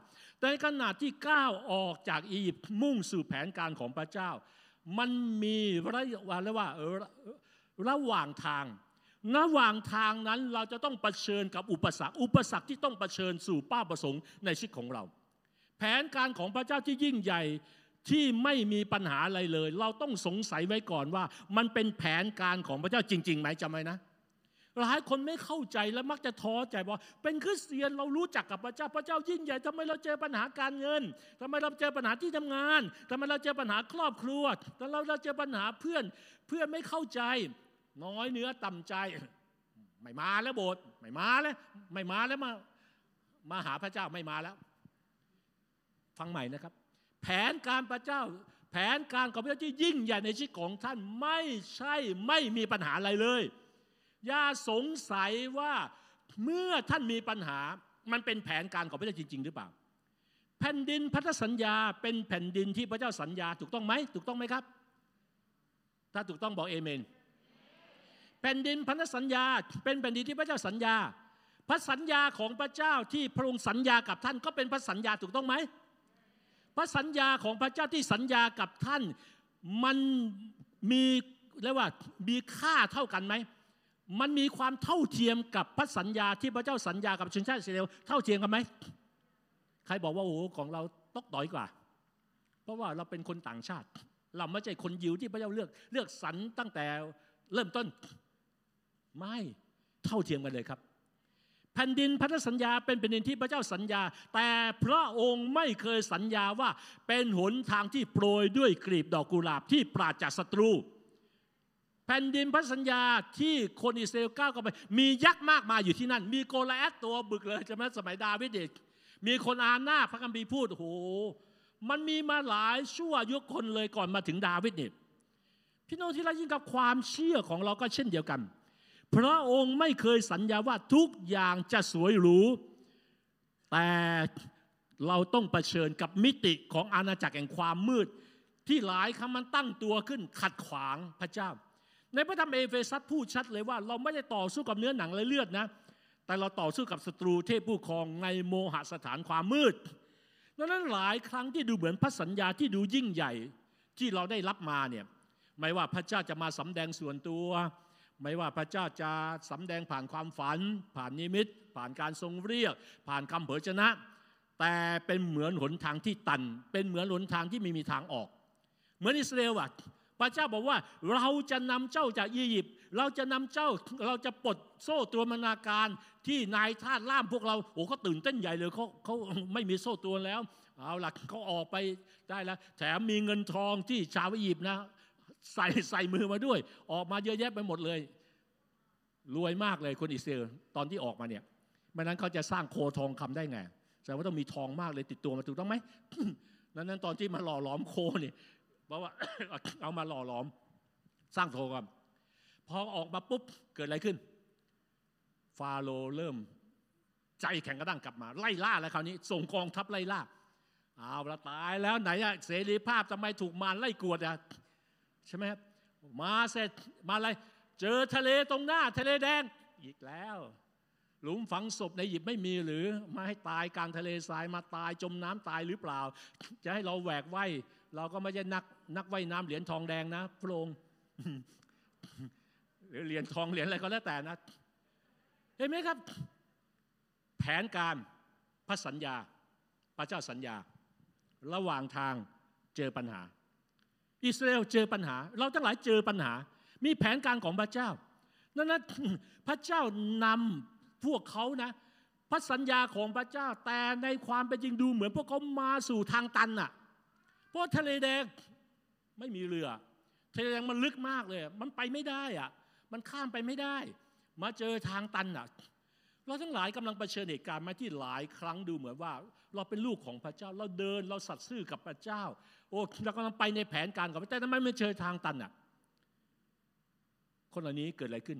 แต่ขณะที่ก้าวออกจากอียิปต์มุ่งสู่แผนการของพระเจ้า มันมีระยะเวลาว่าระหว่างทางระหว่างทางนั้นเราจะต้องเผชิญกับอุปสรรค อุปสรรคที่ต้องเผชิญสู่เป้าประสงค์ในชีวิตของเรา แผนการของพระเจ้าที่ยิ่งใหญ่ ที่ไม่มีปัญหาอะไรเลย เราต้องสงสัยไว้ก่อนว่า มันเป็นแผนการของพระเจ้าจริงๆไหมจำไว้นะหลายคนไม่เข้าใจและมักจะท้อใจว่าเป็นคริสเตียนเรารู้จักกับพระเจ้าพระเจ้ายิ่งใหญ่ทำไมเราเจอปัญหาการเงินทำไมเราเจอปัญหาที่ทำงานทำไมเราเจอปัญหาครอบครัวทำไมเราเจอปัญหาเพื่อนเพื่อนไม่เข้าใจ น้อยเนื้อต่ำใจ ไม่มาแล้วโบสถ์ไม่มาแล้วไม่มาแล้วมามาหาพระเจ้าไม่มาแล้ว ฟังใหม่นะครับ แผนการพระเจ้า แผนการของพระเจ้าที่ยิ่งใหญ่ในชีวิตของท่านไม่ใช่ไม่มีปัญหาอะไรเลย อย่าสงสัยว่าเมื่อท่านมีปัญหามันเป็นแผนการของพระเจ้าจริง ๆ หรือเปล่า แผ่นดินพันธสัญญาเป็นแผ่นดินที่พระเจ้าสัญญาถูกต้องไหมถูกต้องไหมครับ ถ้าถูกต้องบอกเอเมน แผ่นดินพันธสัญญาเป็นแผ่นดินที่พระเจ้าสัญญาพระสัญญาของพระเจ้าที่พระองค์สัญญากับท่านก็เป็นพระสัญญาถูกต้องไหม พระสัญญาของพระเจ้าที่สัญญากับท่าน มันมีเรียกว่ามีค่าเท่ากันไหมมันมีความเท่าเทียมกับพระสัญญาที่พระเจ้าสัญญากับชนชาติอิสราเอลเท่าเทียมกันไหมใครบอกว่าโอ้ของเราตกต่อยกว่า เพราะว่าเราเป็นคนต่างชาติ เราไม่ใช่คนยิวที่พระเจ้าเลือกเลือกสรรตั้งแต่เริ่มต้น ไม่เท่าเทียมกันเลยครับ แผ่นดินพันธสัญญาเป็นแผ่นดินที่พระเจ้าสัญญา แต่พระองค์ไม่เคยสัญญาว่าเป็นหนทางที่โปรยด้วยกลีบดอกกุหลาบที่ปราศจากศัตรู แผ่นดินพันธสัญญาที่คนอิสราเอลก้าวเข้าไป มียักษ์มากมายอยู่ที่นั่น มีโกลแอตตัวบึกเลยใช่ไหมสมัยดาวิดเด็กมีคนอาหน้าพระคัมภีร์พูดโอ้โหมันมีมาหลายชั่วยุคคนเลยก่อนมาถึงดาวิดเนี่ยพี่น้องที่รักยิ่งกับความเชื่อของเราก็เช่นเดียวกัน พระองค์ไม่เคยสัญญาว่าทุกอย่างจะสวยหรู แต่เราต้องเผชิญกับมิติของอาณาจักรแห่งความมืด ที่หลายครั้งมันตั้งตัวขึ้นขัดขวางพระเจ้า ในพระธรรมเอเฟซัสพูดชัดเลยว่า เราไม่ได้ต่อสู้กับเนื้อหนังและเลือดนะ แต่เราต่อสู้กับศัตรูเทพผู้ครองในโมหสถานความมืดดังนั้นหลายครั้งที่ดูเหมือนพระสัญญาที่ดูยิ่งใหญ่ที่เราได้รับมาเนี่ยไม่ว่าพระเจ้าจะมาสำแดงส่วนตัว ไม่ว่าพระเจ้าจะสำแดงผ่านความฝัน ผ่านนิมิต ผ่านการทรงเรียก ผ่านคำเผยชนะ แต่เป็นเหมือนหนทางที่ตัน เป็นเหมือนหนทางที่ไม่มีทางออก เหมือนอิสราเอลอะพระเจ้าบอกว่าเราจะนำเจ้าจากอียิปต์เราจะนำเจ้าเราจะปลดโซ่ตัวมนาการที่นายทาสล่ามพวกเราโอ้เขาตื่นเต้นใหญ่เลยเขาเขาไม่มีโซ่ตัวแล้วเอาล่ะเขาออกไปได้แล้ว แถมมีเงินทองที่ชาวอียิปต์นะ ใส่ใส่มือมาด้วย ออกมาเยอะแยะไปหมดเลย รวยมากเลยคนอิสราเอลตอนที่ออกมาเนี่ยไม่นั้นเขาจะสร้างโคทองคำได้ไงแสดงว่าต้องมีทองมากเลยติดตัวมาถูกต้องไหมนั้นนั้นตอนที่มาหล่อหลอมโคเนี่ยเพราะว่าเอามาหล่อหลอมสร้างโทงคำพอออกมาปุ๊บเกิดอะไรขึ้น ฟาโรเริ่มใจแข็งกระด้างกลับมา ไล่ล่าแล้วคราวนี้ส่งกองทัพไล่ล่าเอาละตายแล้วไหนอะเสรีภาพทำไมถูกมารไล่กวดอะ ใช่ไหมครับมาเสร็จมาอะไร เจอทะเลตรงหน้าทะเลแดงอีกแล้ว หลุมฝังศพในอียิปต์ไม่มีหรือมาให้ตายกลางทะเลทรายมาตายจมน้ำตายหรือเปล่า จะให้เราแหวกว่ายเราก็ไม่ใช่นักนักว่ายน้ำเหรียญทองแดงนะพระองค์หรือเหรียญทองเหรียญอะไรก็แล้วแต่นะเห็นไหมครับ แผนการพระสัญญา พระเจ้าสัญญา ระหว่างทางเจอปัญหา อิสราเอลเจอปัญหา เราทั้งหลายเจอปัญหา มีแผนการของพระเจ้านั้นนะพระเจ้านำพวกเขานะพระสัญญาของพระเจ้าแต่ในความเป็นจริงดูเหมือนพวกเขามาสู่ทางตันน่ะเพราะทะเลแดงไม่มีเรือ ทะเลแดงมันลึกมากเลย มันไปไม่ได้อะมันข้ามไปไม่ได้ มาเจอทางตันอะ เราทั้งหลายกำลังเผชิญเหตุการณ์มาที่หลายครั้งดูเหมือนว่า เราเป็นลูกของพระเจ้า เราเดินเราสัตย์ซื่อกับพระเจ้า โอ้เรากำลังไปในแผนการของพระเจ้าทำไมไม่เจอทางตันอะคนเหล่านี้เกิดอะไรขึ้น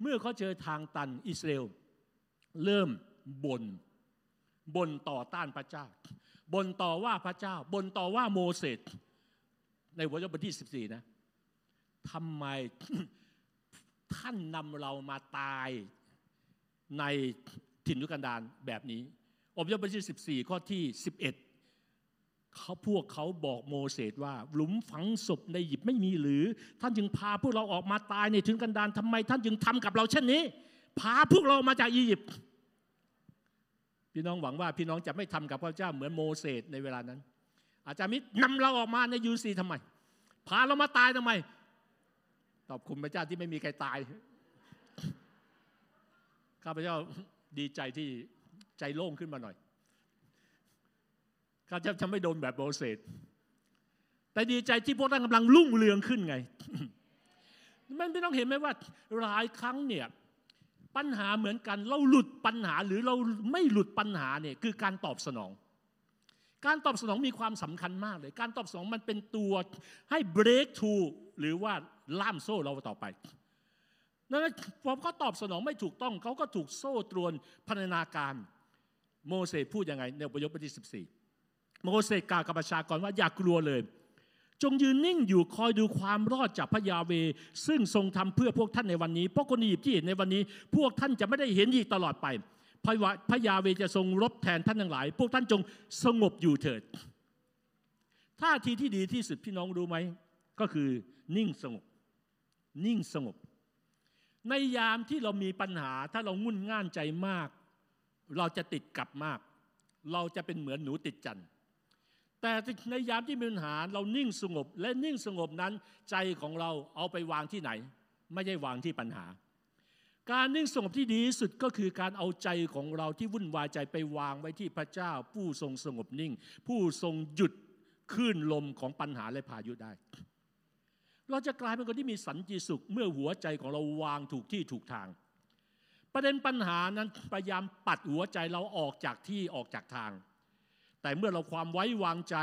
เมื่อเขาเจอทางตันอิสราเอลเริ่มบน่นบ่นต่อต้านพระเจ้าบ่นต่อว่าพระเจ้าบ่นต่อว่าโมเสสในหัวข้อบทที่ 14 นะทำไมท่านนำเรามาตาย ในถิ่นทุกันดารแบบนี้อบยพบทที่14 ข้อที่ 11เขาพวกเขาบอกโมเสสว่า หลุมฝังศพในหยิบไม่มีหรือ ท่านจึงพาพวกเราออกมาตายในถิ่นกันดารทำไมท่านจึงทำกับเราเช่นนี้ พาพวกเรามาจากอียิปต์พี่น้องหวังว่าพี่น้องจะไม่ทำกับพระเจ้าเหมือนโมเสสในเวลานั้น อาจารย์มิตรนำเราออกมาในยูซีทำไม พาเรามาตายทำไม ตอบคุณพระเจ้าที่ไม่มีใครตาย ข้าพเจ้าดีใจที่ใจโล่งขึ้นมาหน่อยข้าพเจ้าจะไม่โดนแบบโมเสสแต่ดีใจที่พวกท่านกำลังรุ่งเรืองขึ้นไง มันไม่ต้องเห็นไหมว่าหลายครั้งเนี่ยปัญหาเหมือนกัน เราหลุดปัญหาหรือเราไม่หลุดปัญหาเนี่ยคือการตอบสนอง การตอบสนองมีความสำคัญมากเลย การตอบสนองมันเป็นตัวให้ break through หรือว่าล่ามโซ่เราต่อไป นั้นพอเขาตอบสนองไม่ถูกต้องเขาก็ถูกโซ่ตรวนพันนาการ โมเสสพูดยังไงในประโยคที่14 โมเสสกล่าวกับประชากรว่าอย่ากกลัวเลย จงยืนนิ่งอยู่คอยดูความรอดจากพระยาเว ซึ่งทรงทำเพื่อพวกท่านในวันนี้เพราะคนอียิปต์ที่เห็นในวันนี้ พวกท่านจะไม่ได้เห็นอีกตลอดไปพระยาเวจะทรงรบแทนท่านทั้งหลาย พวกท่านจงสงบอยู่เถิดท่าทีที่ดีที่สุดพี่น้องรู้ไหม ก็คือนิ่งสงบ นิ่งสงบ ในยามที่เรามีปัญหาถ้าเรางุ่นง่านใจมาก เราจะติดกับมาก เราจะเป็นเหมือนหนูติดจันแต่ในยามที่มีปัญหาเรานิ่งสงบ และนิ่งสงบนั้นใจของเราเอาไปวางที่ไหน ไม่ใช่วางที่ปัญหา การนิ่งสงบที่ดีที่สุดก็คือการเอาใจของเราที่วุ่นวายใจไปวางไว้ที่พระเจ้า ผู้ทรงสงบนิ่ง ผู้ทรงหยุดคลื่นลมของปัญหาและพายุได้ เราจะกลายเป็นคนที่มีสันติสุข เมื่อหัวใจของเราวางถูกที่ถูกทาง ประเด็นปัญหานั้นพยายามปัดหัวใจเราออกจากที่ออกจากทาง แต่เมื่อเราความไว้วางใจ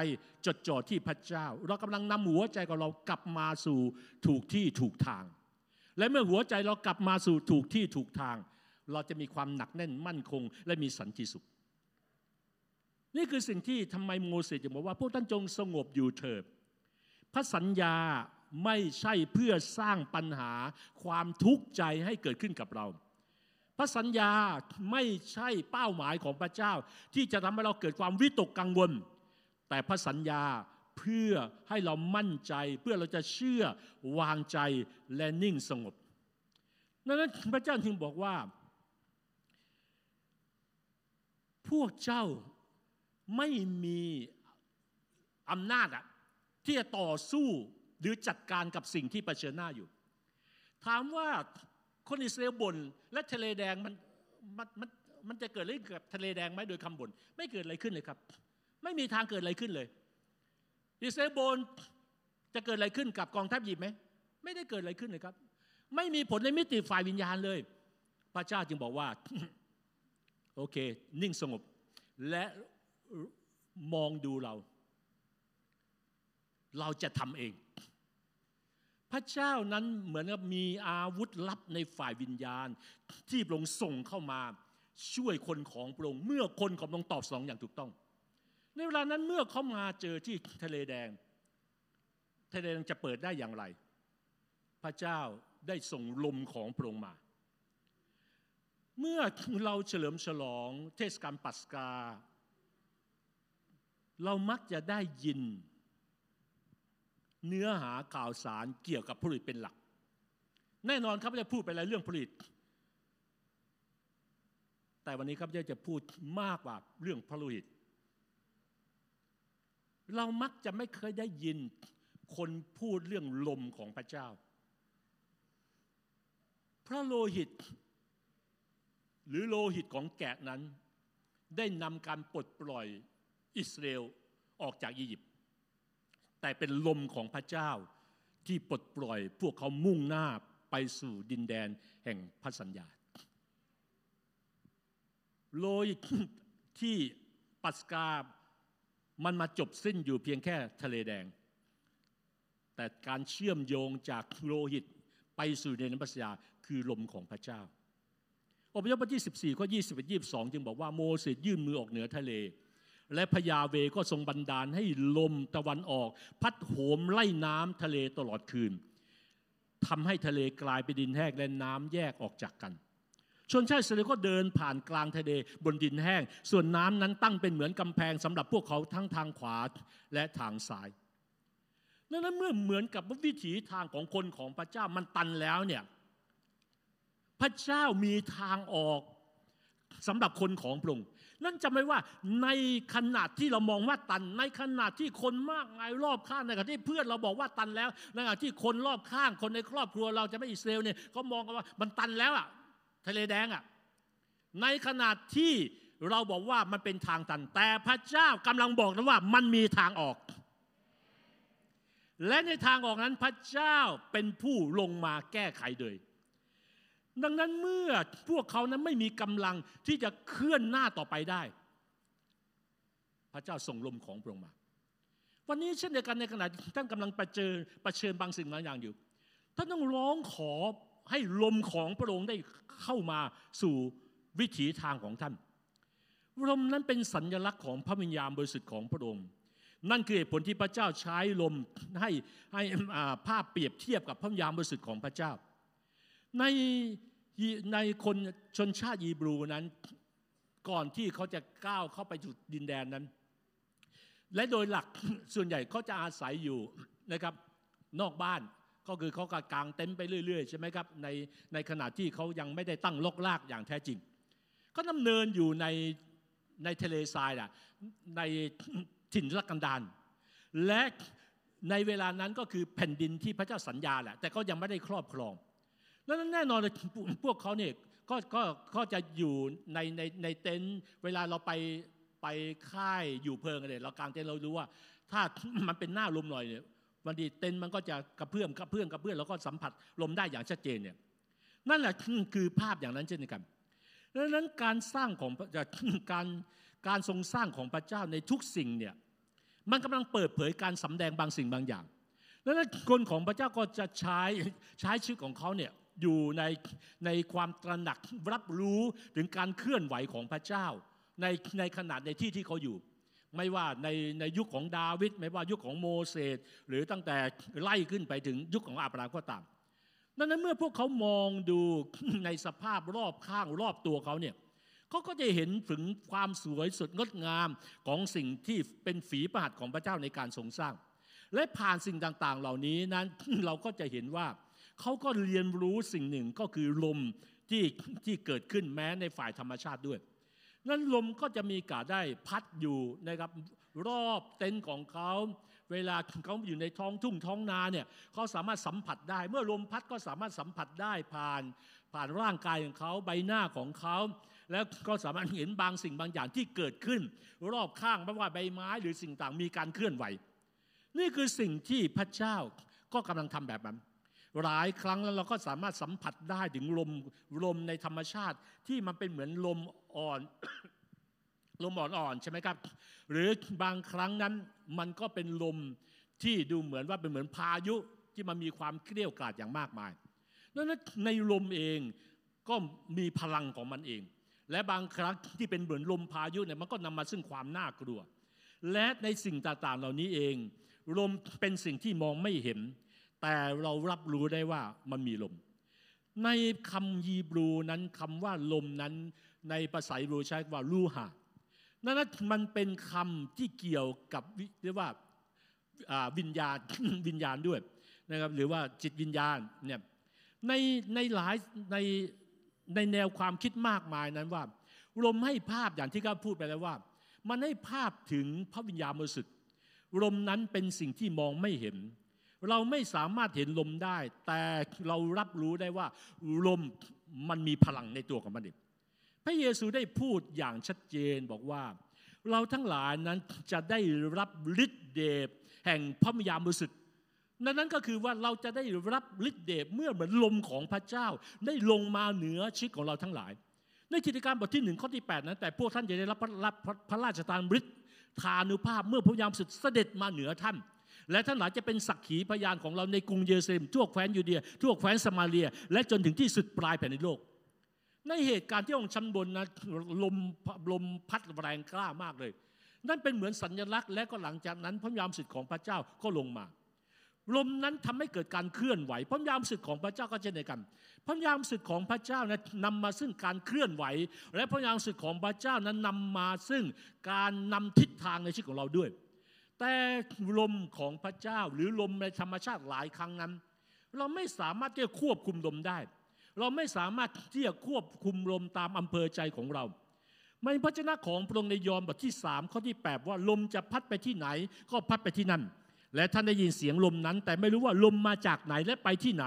จดจ่อที่พระเจ้า เรากำลังนำหัวใจของเรากลับมาสู่ถูกที่ถูกทาง และเมื่อหัวใจเรากลับมาสู่ถูกที่ถูกทาง เราจะมีความหนักแน่นมั่นคง และมีสันติสุข นี่คือสิ่งที่ทำไมโมเสสจะบอกว่าพวกท่านจงสงบอยู่เถิดพระสัญญา ไม่ใช่เพื่อสร้างปัญหาความทุกข์ใจให้เกิดขึ้นกับเรา พระสัญญาไม่ใช่เป้าหมายของพระเจ้า ที่จะทำให้เราเกิดความวิตกกังวล แต่พระสัญญาเพื่อให้เรามั่นใจเพื่อเราจะเชื่อวางใจและนิ่งสงบดังนั้นพระเจ้าจึงบอกว่า พวกเจ้าไม่มีอำนาจที่จะต่อสู้ หรือจัดการกับสิ่งที่เผชิญหน้าอยู่ ถามว่าคนอิสราเอลบ่นและทะเลแดงมันมันมันมันจะเกิดอะไรกับทะเลแดงไหมโดยคำบ่นไม่เกิดอะไรขึ้นเลยครับ ไม่มีทางเกิดอะไรขึ้นเลย อิสราเอลบ่นจะเกิดอะไรขึ้นกับกองทัพยิบไหมไม่ได้เกิดอะไรขึ้นเลยครับ ไม่มีผลในมิติฝ่ายวิญญาณเลย พระเจ้าจึงบอกว่าโอเค นิ่งสงบ และมองดูเรา เราจะทำเอง พระเจ้านั้นเหมือนกับมีอาวุธลับในฝ่ายวิญญาณ ที่พระองค์ส่งเข้ามาช่วยคนของพระองค์เมื่อคนของพระองค์ตอบสนองอย่างถูกต้อง ในเวลานั้นเมื่อเขามาเจอที่ทะเลแดง ทะเลแดงจะเปิดได้อย่างไร พระเจ้าได้ส่งลมของพระองค์มา เมื่อเราเฉลิมฉลองเทศกาลปัสกา เรามักจะได้ยิน เนื้อหาข่าวสารเกี่ยวกับผลิตเป็นหลัก แน่นอนครับจะพูดไปแล้วเรื่องผลิต แต่วันนี้ครับจะพูดมากกว่าเรื่องพระโลหิต เรามักจะไม่เคยได้ยินคนพูดเรื่องลมของพระเจ้า พระโลหิต หรือโลหิตของแกะนั้น ได้นำการปลดปล่อยอิสราเอลออกจากอียิปต์ แต่เป็นลมของพระเจ้าที่ปลดปล่อยพวกเขามุ่งหน้าไปสู่ดินแดนแห่งพระสัญญาโลหิตที่ปัสกามันมาจบสิ้นอยู่เพียงแค่ทะเลแดง แต่การเชื่อมโยงจากโลหิตไปสู่ในน้ำพระสัญญาคือลมของพระเจ้าอพยพบทที่ 14ข้อ21 22 จึงบอกว่าโมเสสยื่นมือออกเหนือทะเล และพญาเวก็ทรงบันดาลให้ลมตะวันออก พัดโหมไล่น้ำทะเลตลอดคืนทำให้ทะเลกลายเป็นดินแห้งและน้ำแยกออกจากกันชนชาติอิสราเอลก็เดินผ่านกลางทะเลบนดินแห้ง ส่วนน้ำนั้นตั้งเป็นเหมือนกำแพงสำหรับพวกเขาทั้งทางขวาและทางซ้ายดังนั้นเมื่อเหมือนกับวิถีทางของคนของพระเจ้ามันตันแล้วเนี่ยพระเจ้ามีทางออกสำหรับคนของพระองค์ นั่นจะไม่ว่าในขณะที่เรามองว่าตัน ในขณะที่คนมากมายรอบข้างในขณะที่เพื่อนเราบอกว่าตันแล้วในขณะที่คนรอบข้าง คนในครอบครัวเราจะไม่อิสราเอลเนี่ยเขามองกันว่ามันตันแล้วอะทะเลแดงอะในขณะที่เราบอกว่ามันเป็นทางตัน แต่พระเจ้ากำลังบอกนะว่ามันมีทางออก และในทางออกนั้นพระเจ้าเป็นผู้ลงมาแก้ไขโดย ดังนั้นเมื่อพวกเขานั้นไม่มีกำลังที่จะเคลื่อนหน้าต่อไปได้ พระเจ้าส่งลมของพระองค์มา วันนี้เช่นเดียวกันในขณะท่านกำลังประเจิญประเชิญบางสิ่งบางอย่างอยู่ ท่านต้องร้องขอให้ลมของพระองค์ได้เข้ามาสู่วิถีทางของท่าน ลมนั้นเป็นสัญลักษณ์ของพระวิญญาณบริสุทธิ์ของพระองค์ นั่นคือเหตุผลที่พระเจ้าใช้ลมให้ให้ภาพเปรียบเทียบกับพระวิญญาณบริสุทธิ์ของพระเจ้า ในในคนชนชาติยีบรูนั้น ก่อนที่เขาจะก้าวเข้าไปจุดดินแดนนั้น และโดยหลักส่วนใหญ่เขาจะอาศัยอยู่นะครับนอกบ้านก็คือเขากางเต็นท์ไปเรื่อยๆใช่ไหมครับในในขณะที่เขายังไม่ได้ตั้งลกลากอย่างแท้จริงก็ดำเนินอยู่ในในทะเลทรายล่ะในถิ่นรักกันดานและในเวลานั้นก็คือแผ่นดินที่พระเจ้าสัญญาแหละแต่ก็ยังไม่ได้ครอบครอง แล้วแน่นอนเลยพวกเขาเนี่ยก็ก็ก็จะอยู่ในในในเต็นท์เวลาเราไปไปค่ายอยู่เพิงอะไรเรากางเต็นท์เรารู้ว่า ถ้ามันเป็นหน้าลมหน่อยเนี่ยวันดีเต็นท์มันก็จะกระเพื่อมกระเพื่อมกระเพื่อมแล้วก็สัมผัสลมได้อย่างชัดเจนเนี่ยนั่นแหละคือภาพอย่างนั้นเช่นกันดังนั้นการสร้างของการการทรงสร้างของพระเจ้าในทุกสิ่งเนี่ยมันกำลังเปิดเผยการสำแดงบางสิ่งบางอย่างดังนั้นคนของพระเจ้าก็จะใช้ใช้ชีวิตของเขาเนี่ย อยู่ในในความตระหนักรับรู้ถึงการเคลื่อนไหวของพระเจ้า ในในขนาดในที่ที่เขาอยู่ ไม่ว่าในในยุคของดาวิดไม่ว่ายุคของโมเสสหรือตั้งแต่ไล่ขึ้นไปถึงยุคของอาบราก็ตามดังนั้นเมื่อพวกเขามองดูในสภาพรอบข้างรอบตัวเขาเนี่ยเขาก็จะเห็นถึงความสวยสดงดงามของสิ่งที่เป็นฝีประหัตของพระเจ้าในการทรงสร้าง และผ่านสิ่งต่างๆ เหล่านี้นั้นเราก็จะเห็นว่า เขาก็เรียนรู้สิ่งหนึ่งก็คือลมที่ที่เกิดขึ้นแม้ในฝ่ายธรรมชาติด้วยนั้นลมก็จะมีกาได้พัดอยู่นะครับรอบเต็นท์ของเขา เวลาเขาอยู่ในท้องทุ่งท้องนาเนี่ยเขาสามารถสัมผัสได้ เมื่อลมพัดก็สามารถสัมผัสได้ผ่าน ผ่านร่างกายของเขาใบหน้าของเขา แล้วก็สามารถเห็นบางสิ่งบางอย่างที่เกิดขึ้น รอบข้างไม่ว่าใบไม้หรือสิ่งต่างมีการเคลื่อนไหว นี่คือสิ่งที่พระเจ้าก็กำลังทำแบบนั้น หลายครั้งแล้วเราก็สามารถสัมผัสได้ถึงลมลมในธรรมชาติที่มันเป็นเหมือนลมอ่อนลมอ่อนๆใช่ไหมครับ หรือบางครั้งนั้นมันก็เป็นลมที่ดูเหมือนว่าเป็นเหมือนพายุที่มันมีความเกลี้ยกล่อมอย่างมากมายดังนั้นในลมเองก็มีพลังของมันเอง และบางครั้งที่เป็นเหมือนลมพายุเนี่ยมันก็นำมาซึ่งความน่ากลัว และในสิ่งต่างๆเหล่านี้เอง ลมเป็นสิ่งที่มองไม่เห็น แต่เรารับรู้ได้ว่ามันมีลม ในคำยีบรูนั้นคำว่าลมนั้น ในภาษาบรูใช้ว่าลูหะนั่นมันเป็นคำที่เกี่ยวกับเรียกว่าวิญญาณวิญญาณด้วยนะครับหรือว่าจิตวิญญาณเนี่ยในในหลายในในแนวความคิดมากมายนั้นว่า ลมให้ภาพอย่างที่ข้าพูดไปแล้วว่า มันให้ภาพถึงพระวิญญาณบริสุทธิ์ลมนั้นเป็นสิ่งที่มองไม่เห็น เราไม่สามารถเห็นลมได้ แต่เรารับรู้ได้ว่าลมมันมีพลังในตัวของมันเองพระเยซูได้พูดอย่างชัดเจนบอกว่า เราทั้งหลายนั้นจะได้รับฤทธิเดชแห่งพระวิญญาณบริสุทธิ์นั่นนั้นก็คือว่าเราจะได้รับฤทธิเดชเมื่อเหมือนลมของพระเจ้า ได้ลงมาเหนือชีวิตของเราทั้งหลาย ในกิจการบทที่หนึ่งข้อที่ 8 นั้น แต่พวกท่านจะได้รับพระราชทานฤทธิ์ทานุภาพเมื่อพระยามสุดเสด็จมาเหนือท่าน และท่านหลายจะเป็นสักขีพยานของเราในกรุงเยรูซาเล็มทั่วแคว้นยูเดีย ทั่วแคว้นสมาเรีย และจนถึงที่สุดปลายแผ่นดินโลก ในเหตุการณ์ที่องค์ชั้นบนนะลมลมพัดแรงกล้ามากเลย นั่นเป็นเหมือนสัญลักษณ์และก็หลังจากนั้นพระยามสุดของพระเจ้าก็ลงมาลมนั้นทำให้เกิดการเคลื่อนไหวพระยามสุดของพระเจ้าก็เช่นเดียวกันพระยามสุดของพระเจ้านั้นนำมาซึ่งการเคลื่อนไหว และพระยามสุดของพระเจ้านั้นนำมาซึ่งการนำทิศทางในชีวิตของเราด้วย แต่ลมของพระเจ้าหรือลมในธรรมชาติหลายครั้งนั้น เราไม่สามารถที่จะควบคุมลมได้ เราไม่สามารถที่จะควบคุมลมตามอำเภอใจของเราในพระเจ้าของพระองค์ในยอห์นบทที่3ข้อที่8ว่าลมจะพัดไปที่ไหน ก็พัดไปที่นั่น และท่านได้ยินเสียงลมนั้น แต่ไม่รู้ว่าลมมาจากไหนและไปที่ไหน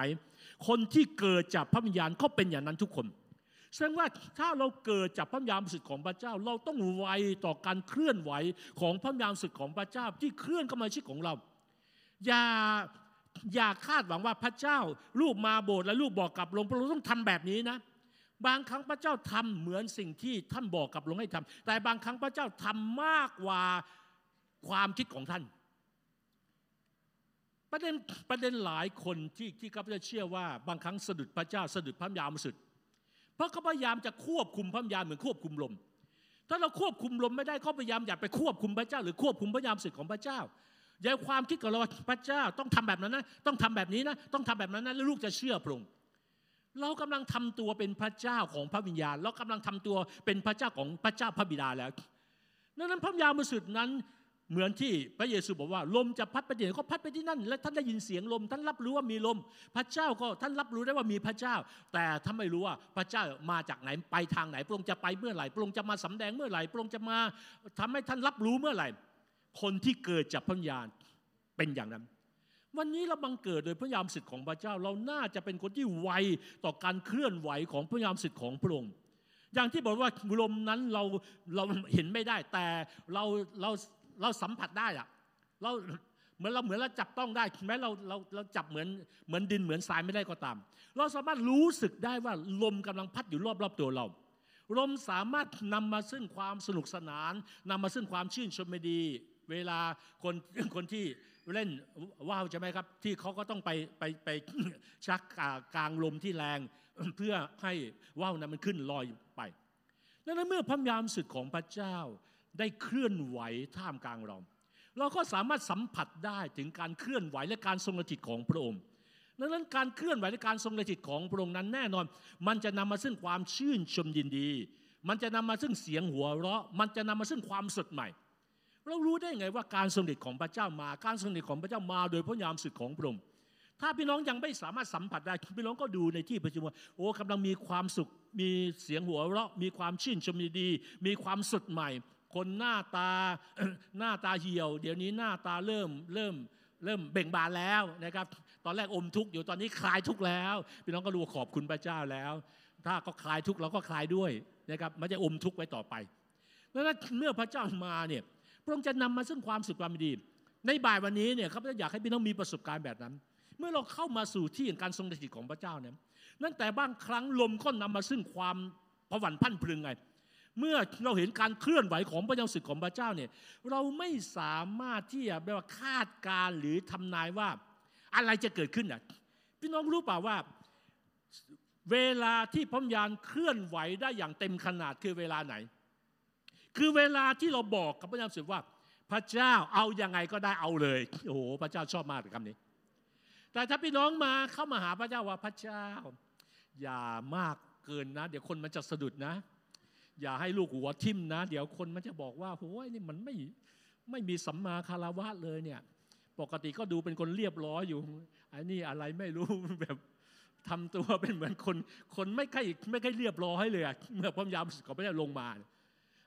คนที่เกิดจากพระวิญญาณก็เป็นอย่างนั้นทุกคน แสดงว่าถ้าเราเกิดจากพระวิญญาณสุดของพระเจ้า เราต้องไวต่อการเคลื่อนไหวของพระวิญญาณสุดของพระเจ้าที่เคลื่อนเข้ามาชีวิตของเรา อย่าอย่าคาดหวังว่าพระเจ้าลูกมาโบสถ์และลูกบอกกับลงเราต้องทำแบบนี้นะบางครั้งพระเจ้าทำเหมือนสิ่งที่ท่านบอกกับลงให้ทำแต่บางครั้งพระเจ้าทำมากกว่าความคิดของท่าน ประเด็นประเด็นหลายคนที่ที่ข้าพเจ้าเชื่อว่า บางครั้งสะดุดพระเจ้าสะดุดพระยามสุด เพราะเขาพยายามจะควบคุมพระยามเหมือนควบคุมลม ถ้าเราควบคุมลมไม่ได้เขาพยายามอยากไปควบคุมพระเจ้า หรือควบคุมพระยามสุดของพระเจ้าอย่าความคิดของเราพระเจ้าต้องทำแบบนั้นนะต้องทำแบบนี้นะต้องทำแบบนั้นนะแล้วลูกจะเชื่อพระองค์เรากำลังทำตัวเป็นพระเจ้าของพระวิญญาณ เรากำลังทำตัวเป็นพระเจ้าของพระเจ้าพระบิดาแล้วดังนั้นพระยามสุดนั้น เหมือนที่พระเยซูบอกว่า ลมจะพัดไปที่ไหนก็พัดไปที่นั่น และท่านได้ยินเสียงลม ท่านรับรู้ว่ามีลม พระเจ้าก็ท่านรับรู้ได้ว่ามีพระเจ้า แต่ท่านไม่รู้ว่าพระเจ้ามาจากไหนไปทางไหนพระองค์จะไปเมื่อไหร่พระองค์จะมาสำแดงเมื่อไหร่พระองค์จะมาทำให้ท่านรับรู้เมื่อไหร่ คนที่เกิดจากพระญาณเป็นอย่างนั้น วันนี้เราบังเกิดโดยพระยามสิทธิ์ของพระเจ้า เราน่าจะเป็นคนที่ไวต่อการเคลื่อนไหวของพระยามสิทธิ์ของพระองค์อย่างที่บอกว่าลมนั้นเราเราเห็นไม่ได้แต่เราเรา เราสัมผัสได้อะเราเหมือนเราเหมือนเราจับต้องได้แม้เราเราเราจับเหมือนเหมือนดินเหมือนทรายไม่ได้ก็ตาม เราสามารถรู้สึกได้ว่าลมกำลังพัดอยู่รอบรอบตัวเรา ลมสามารถนำมาซึ่งความสนุกสนานนำมาซึ่งความชื่นชมดี เวลาคนคนที่เล่นว่าวใช่ไหมครับ ที่เขาก็ต้องไปไปไปชักกลางลมที่แรง เพื่อให้ว่าวนั้นมันขึ้นลอยไปดังนั้นเมื่อพระยามสุดของพระเจ้า ได้เคลื่อนไหวท่ามกลางเรา เราก็สามารถสัมผัสได้ถึงการเคลื่อนไหวและการทรงจิตของพระองค์ดังนั้นการเคลื่อนไหวและการทรงจิตของพระองค์นั้นแน่นอน มันจะนำมาซึ่งความชื่นชมยินดี มันจะนำมาซึ่งเสียงหัวเราะ มันจะนำมาซึ่งความสดใหม่ เรารู้ได้ไงว่าการทรงฤทธิ์ของพระเจ้ามา การทรงฤทธิ์ของพระเจ้ามา โดยพระยามสุดของพระองค์ถ้าพี่น้องยังไม่สามารถสัมผัสได้พี่น้องก็ดูในที่ประชุมว่าโอ้กำลังมีความสุข มีเสียงหัวเราะ มีความชื่นชมดี มีความสดใหม่ คนหน้าตาหน้าตาเหี่ยว เดี๋ยวนี้หน้าตาเริ่มเริ่มเริ่มเบ่งบานแล้วนะครับตอนแรกอมทุกข์อยู่ตอนนี้คลายทุกข์แล้วพี่น้องก็รู้ขอบคุณพระเจ้าแล้ว ถ้าก็คลายทุกข์เราก็คลายด้วยนะครับไม่จะอมทุกข์ไว้ต่อไปดังนั้นเมื่อพระเจ้ามาเนี่ยพระองค์จะนำมาซึ่งความสุขความดี ในบ่ายวันนี้เนี่ยครับอยากให้พี่น้องมีประสบการณ์แบบนั้น เมื่อเราเข้ามาสู่ที่แห่งการทรงสถิตของพระเจ้าเนี่ยนั่นแต่บางครั้งลมก็นำมาซึ่งความผวัญพันพลึงไง เมื่อเราเห็นการเคลื่อนไหวของพระเจ้าสิทธิ์ของพระเจ้าเนี่ยเราไม่สามารถที่จะแบบว่าคาดการหรือทำนายว่าอะไรจะเกิดขึ้นอะพี่น้องรู้เปล่าว่าเวลาที่พระยานเคลื่อนไหวได้อย่างเต็มขนาดคือเวลาไหน คือเวลาที่เราบอกกับพระเจ้าสิทธิ์ว่า พระเจ้าเอาอยัางไงก็ได้เอาเลยโอ้โหพระเจ้าชอบมากคำนี้ แต่ถ้าพี่น้องมาเข้ามาหาพระเจ้าว่าพระเจ้า อย่ามากเกินนะ เดี๋ยวคนมันจะสะดุดนะ อย่าให้ลูกหัวทิ่มนะ เดี๋ยวคนมันจะบอกว่าโอ้ยนี่มันไม่ไม่มีสัมมาคารวะเลยเนี่ย ปกติก็ดูเป็นคนเรียบร้อยอยู่ไอ้นี่อะไรไม่รู้แบบทำตัวเป็นเหมือนคน คนไม่ค่อยไม่ค่อยเรียบร้อยเลยเมื่อพระยามขอพระเจ้ลงมา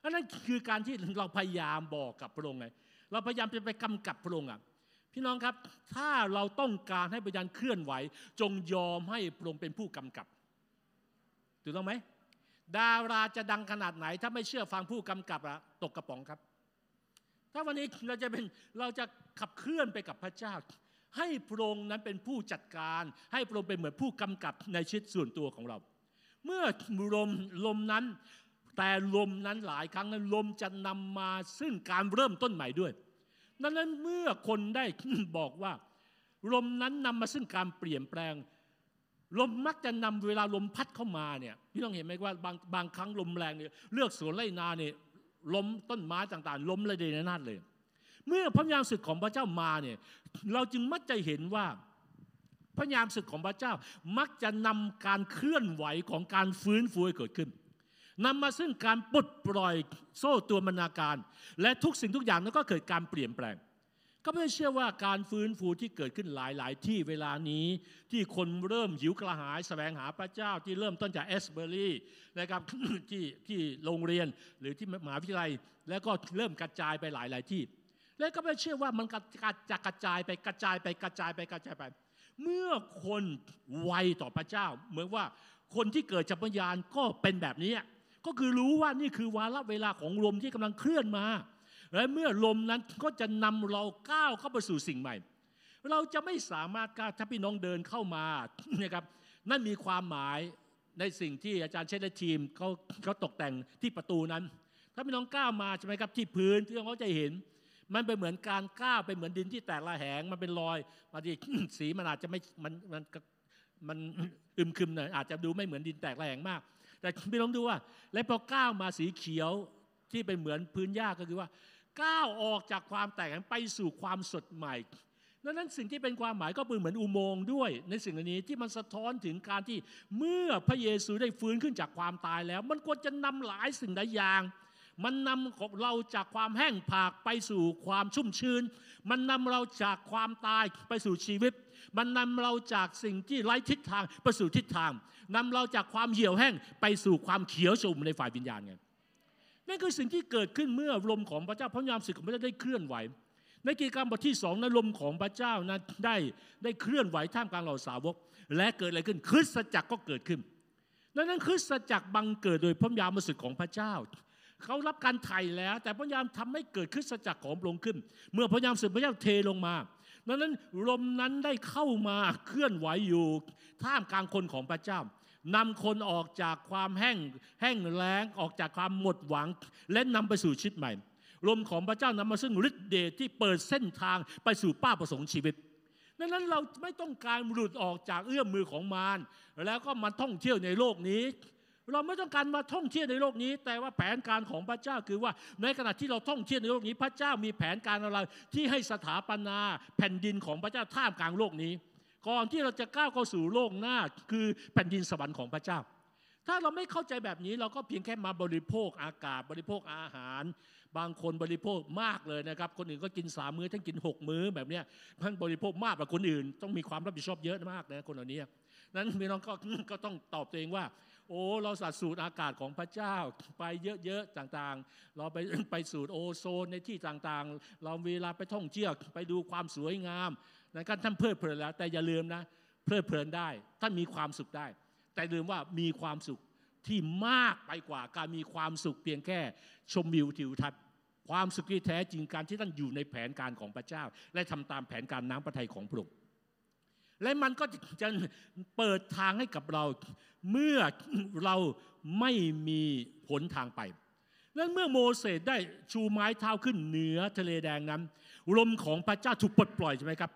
อันนั้นคือการที่เราพยายามบอกกับพระองค์ไงเราพยายามจะไปกำกับพระองค์อะพี่น้องครับ ถ้าเราต้องการให้พยานเคลื่อนไหว จงยอมให้พระองค์เป็นผู้กำกับถูกต้องไหม ดาราจะดังขนาดไหน ถ้าไม่เชื่อฟังผู้กำกับอะตกกระป๋องครับ ถ้าวันนี้เราจะเป็นเราจะขับเคลื่อนไปกับพระเจ้า ให้พระองค์นั้นเป็นผู้จัดการ ให้พระองค์เป็นเหมือนผู้กำกับในชีวิตส่วนตัวของเรา เมื่อลมลมนั้น แต่ลมนั้นหลายครั้งนั้นลมจะนำมาซึ่งการเริ่มต้นใหม่ด้วยดังนั้นเมื่อคนได้บอกว่าลมนั้นนำมาซึ่งการเปลี่ยนแปลง ลมมักจะนำเวลาลมพัดเข้ามาเนี่ยพี่ต้องเห็นไหมว่าบางบางครั้งลมแรงเนี่ยเลือกสวนไรนาเนี่ยล้มต้นไม้ต่างๆ ล้มเลยเดนนาดเลย เมื่อพระยามศึกของพระเจ้ามาเนี่ยเราจึงมักจะเห็นว่าพระยามศึกของพระเจ้ามักจะนำการเคลื่อนไหวของการฟื้นฟูให้เกิดขึ้นนำมาซึ่งการปลดปล่อยโซ่ตัวมนาการ และทุกสิ่งทุกอย่างนั้นก็เกิดการเปลี่ยนแปลง ก็ไม่เชื่อว่าการฟื้นฟูที่เกิดขึ้นหลาย ๆ ที่เวลานี้ ที่คนเริ่มหิวกระหายแสวงหาพระเจ้าที่เริ่มต้นจากเอสเบอรี่นะครับที่ที่โรงเรียนหรือที่มหาวิทยาลัย แล้วก็เริ่มกระจายไปหลาย ๆ ที่ และก็ไม่เชื่อว่ามันจะกระจายไปกระจายไปกระจายไปกระจายไป เมื่อคนไวต่อพระเจ้า เหมือนว่าคนที่เกิดจากปัญญาก็เป็นแบบนี้ก็คือรู้ว่านี่คือวาระเวลาของลมที่กำลังเคลื่อนมา และเมื่อลมนั้นก็จะนำเราก้าวเข้าไปสู่สิ่งใหม่ เราจะไม่สามารถก้าวถ้าพี่น้องเดินเข้ามานะครับนั่นมีความหมายในสิ่งที่อาจารย์เชษและทีมเขาเขาตกแต่งที่ประตูนั้น ถ้าพี่น้องก้าวมาใช่ไหมครับที่พื้นที่เขาจะเห็น มันเป็นเหมือนการก้าวไปเหมือนดินที่แตกระแหง มันเป็นรอยบางทีสีมันอาจจะไม่มันมันมันอึมครึมหน่อยอาจจะดูไม่เหมือนดินแตกระแหงมาก แต่พี่ลองดูว่า และพอก้าวมาสีเขียวที่เป็นเหมือนพื้นหญ้าก็คือว่า ก้าวออกจากความแตกไปสู่ความสดใหม่ดังนั้นสิ่งที่เป็นความหมายก็เป็นเหมือนอุโมงค์ด้วย ในสิ่งนี้ที่มันสะท้อนถึงการที่เมื่อพระเยซูได้ฟื้นขึ้นจากความตายแล้ว มันควรจะนำหลายสิ่งหลายอย่าง มันนำของเราจากความแห้งผากไปสู่ความชุ่มชื้น มันนำเราจากความตายไปสู่ชีวิต มันนำเราจากสิ่งที่ไร้ทิศทางไปสู่ทิศทางนำเราจากความเหี่ยวแห้งไปสู่ความเขียวชมในฝ่ายวิญญาณไง นั่นคือสิ่งที่เกิดขึ้นเมื่อลมของพระเจ้าพระยามสึกของพระเจ้าได้เคลื่อนไหว ในกิจกรรมบทที่สองนั้นลมของพระเจ้านั้นได้ได้เคลื่อนไหวท่ามกลางเหล่าสาวก และเกิดอะไรขึ้นคริสตจักรก็เกิดขึ้นดังนั้นคริสตจักรบังเกิดโดยพระยามสึกของพระเจ้าเขารับการไถ่แล้ว แต่พระยามทำให้เกิดคริสตจักรของพระองค์ขึ้น เมื่อพระยามสึกพระเจ้าเทลงมาดังนั้นลมนั้นได้เข้ามาเคลื่อนไหวอยู่ท่ามกลางคนของพระเจ้า นำคนออกจากความแห้งแห้งแล้งออกจากความหมดหวัง และนำไปสู่ชีวิตใหม่ลมของพระเจ้านำมาซึ่งฤทธิ์เดชที่เปิดเส้นทางไปสู่ป้าประสงค์ชีวิตดังนั้นเราไม่ต้องการหลุดออกจากเอื้อมมือของมารแล้วก็มาท่องเที่ยวในโลกนี้ เราไม่ต้องการมาท่องเที่ยวในโลกนี้ แต่ว่าแผนการของพระเจ้าคือว่าในขณะที่เราท่องเที่ยวในโลกนี้ พระเจ้ามีแผนการอะไรที่ให้สถาปนาแผ่นดินของพระเจ้าท่ามกลางโลกนี้ ก่อนที่เราจะก้าวเข้าสู่โลกหน้าคือแผ่นดินสวรรค์ของพระเจ้า ถ้าเราไม่เข้าใจแบบนี้เราก็เพียงแค่มาบริโภคอากาศบริโภคอาหาร บางคนบริโภคมากเลยนะครับ คนอื่นก็กินสามมื้อท่านกินหกมื้อแบบนี้ท่านบริโภคมากกว่าคนอื่น ต้องมีความรับผิดชอบเยอะมากนะคนเหล่านี้นั้นพี่น้องก็ก็ต้องตอบตัวเองว่า โอ้เราสัตสูดอากาศของพระเจ้าไปเยอะๆต่างๆ เราไปไปสูดโอโซนในที่ต่างๆ เราเวลาไปท่องเที่ยวไปดูความสวยงาม นะครับท่านเพลิดเพลินแล้ว แต่อย่าลืมนะเพลิดเพลินได้ท่านมีความสุขได้ แต่ลืมว่ามีความสุขที่มากไปกว่าการมีความสุขเพียงแค่ชมวิวทิวทัศน์ความสุขที่แท้จริงการที่ท่านอยู่ในแผนการของพระเจ้า และทำตามแผนการน้ำพระทัยของพระองค์และมันก็จะเปิดทางให้กับเรา เมื่อเราไม่มีหนทางไป และเมื่อโมเสสได้ชูไม้เท้าขึ้นเหนือทะเลแดงนั้น ลมของพระเจ้าถูกปลดปล่อยใช่ไหมครับ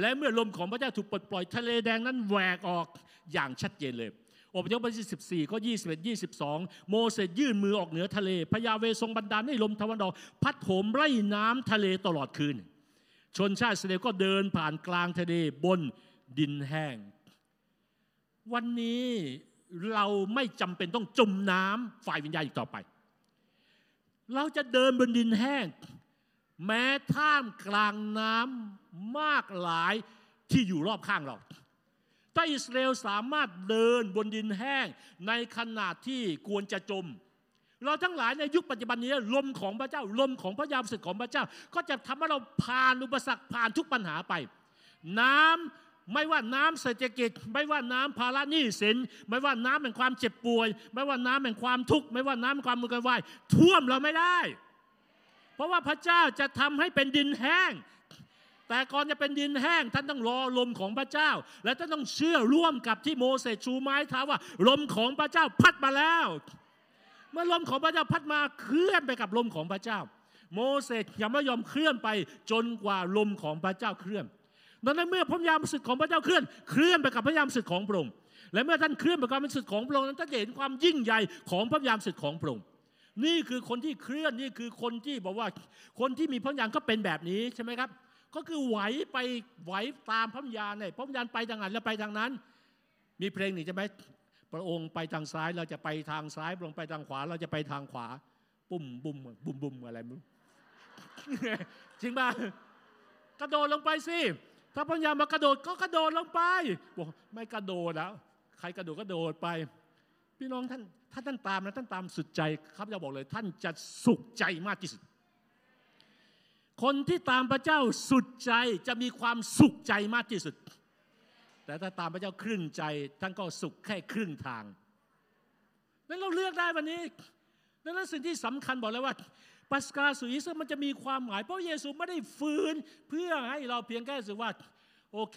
และเมื่อลมของพระเจ้าถูกปลดปล่อย ทะเลแดงนั้นแหวกออกอย่างชัดเจนเลยอพยพบทที่14ข้อ21 22 โมเสสยื่นมือออกเหนือทะเลพญาเวทรงบันดาลให้ลมตะวันออก พัดโหมไร่น้ำทะเลตลอดคืน ชนชาติเสดก็เดินผ่านกลางทะเลบนดินแห้ง วันนี้เราไม่จำเป็นต้องจมน้ำฝ่ายวิญญาณอีกต่อไป เราจะเดินบนดินแห้ง แม้ท่ามกลางน้ำมากหลายที่อยู่รอบข้างเรา ถ้าอิสราเอลสามารถเดินบนดินแห้งในขนาดที่ควรจะจม เราทั้งหลายในยุคปัจจุบันนี้ลมของพระเจ้าลมของพระยามศึกของพระเจ้า ก็จะทำให้เราผ่านอุปสรรคผ่านทุกปัญหาไป น้ำ ไม่ว่าน้ำเศรษฐกิจ ไม่ว่าน้ำภาระหนี้สิน ไม่ว่าน้ำแห่งความเจ็บป่วย ไม่ว่าน้ำแห่งความทุกข์ ไม่ว่าน้ำแห่งความมือกันวายท่วมเราไม่ได้ เพราะว่าพระเจ้าจะทำให้เป็นดินแห้ง แต่ก่อนจะเป็นดินแห้ง ท่านต้องรอลมของพระเจ้า และท่านต้องเชื่อร่วมกับที่โมเสสชูไม้เท้าว่า ลมของพระเจ้าพัดมาแล้ว เมื่อลมของพระเจ้าพัดมาเคลื่อนไปกับลมของพระเจ้า โมเสสยังไม่ยอมเคลื่อนไปจนกว่าลมของพระเจ้าเคลื่อน ดังนั้นเมื่อพระยามศึกของพระเจ้าเคลื่อนเคลื่อนไปกับพระยามศึกของพระองค์และเมื่อท่านเคลื่อนไปกับพระยามศึกของพระองค์นั้นท่านจะเห็นความยิ่งใหญ่ของพระยามศึกของพระองค์นี่คือคนที่เคลื่อนนี่คือคนที่บอกว่าคนที่มีพระยามก็เป็นแบบนี้ใช่ไหมครับ ก็คือไหวไปไหวตามพระยามเนี่ยพระยามไปทางไหนแล้วไปทางนั้น มีเพลงหนี่ใช่ไหมพระองค์ไปทางซ้ายเราจะไปทางซ้ายพระองค์ไปทางขวา เราจะไปทางขวา ปุ่มบุ่มบุ่มบุ่มอะไรไม่รู้จริงป่ะกระโดดลงไปสิ ถ้าพระยามากระโดดก็กระโดดลงไปบอกไม่กระโดดแล้วใครกระโดดก็โดดไป พี่น้องท่านถ้าท่านตามนะท่านตามสุดใจครับจะบอกเลย ท่านจะสุขใจมากที่สุด คนที่ตามพระเจ้าสุดใจจะมีความสุขใจมากที่สุด แต่ถ้าตามพระเจ้าครึ่งใจท่านก็สุขแค่ครึ่งทางนั้นเราเลือกได้วันนี้ดังนั้นสิ่งที่สำคัญบอกเลยว่า ปัสกาสุอิสมันจะมีความหมาย เพราะเยซูไม่ได้ฟื้นเพื่อให้เราเพียงแค่รู้ว่าโอเค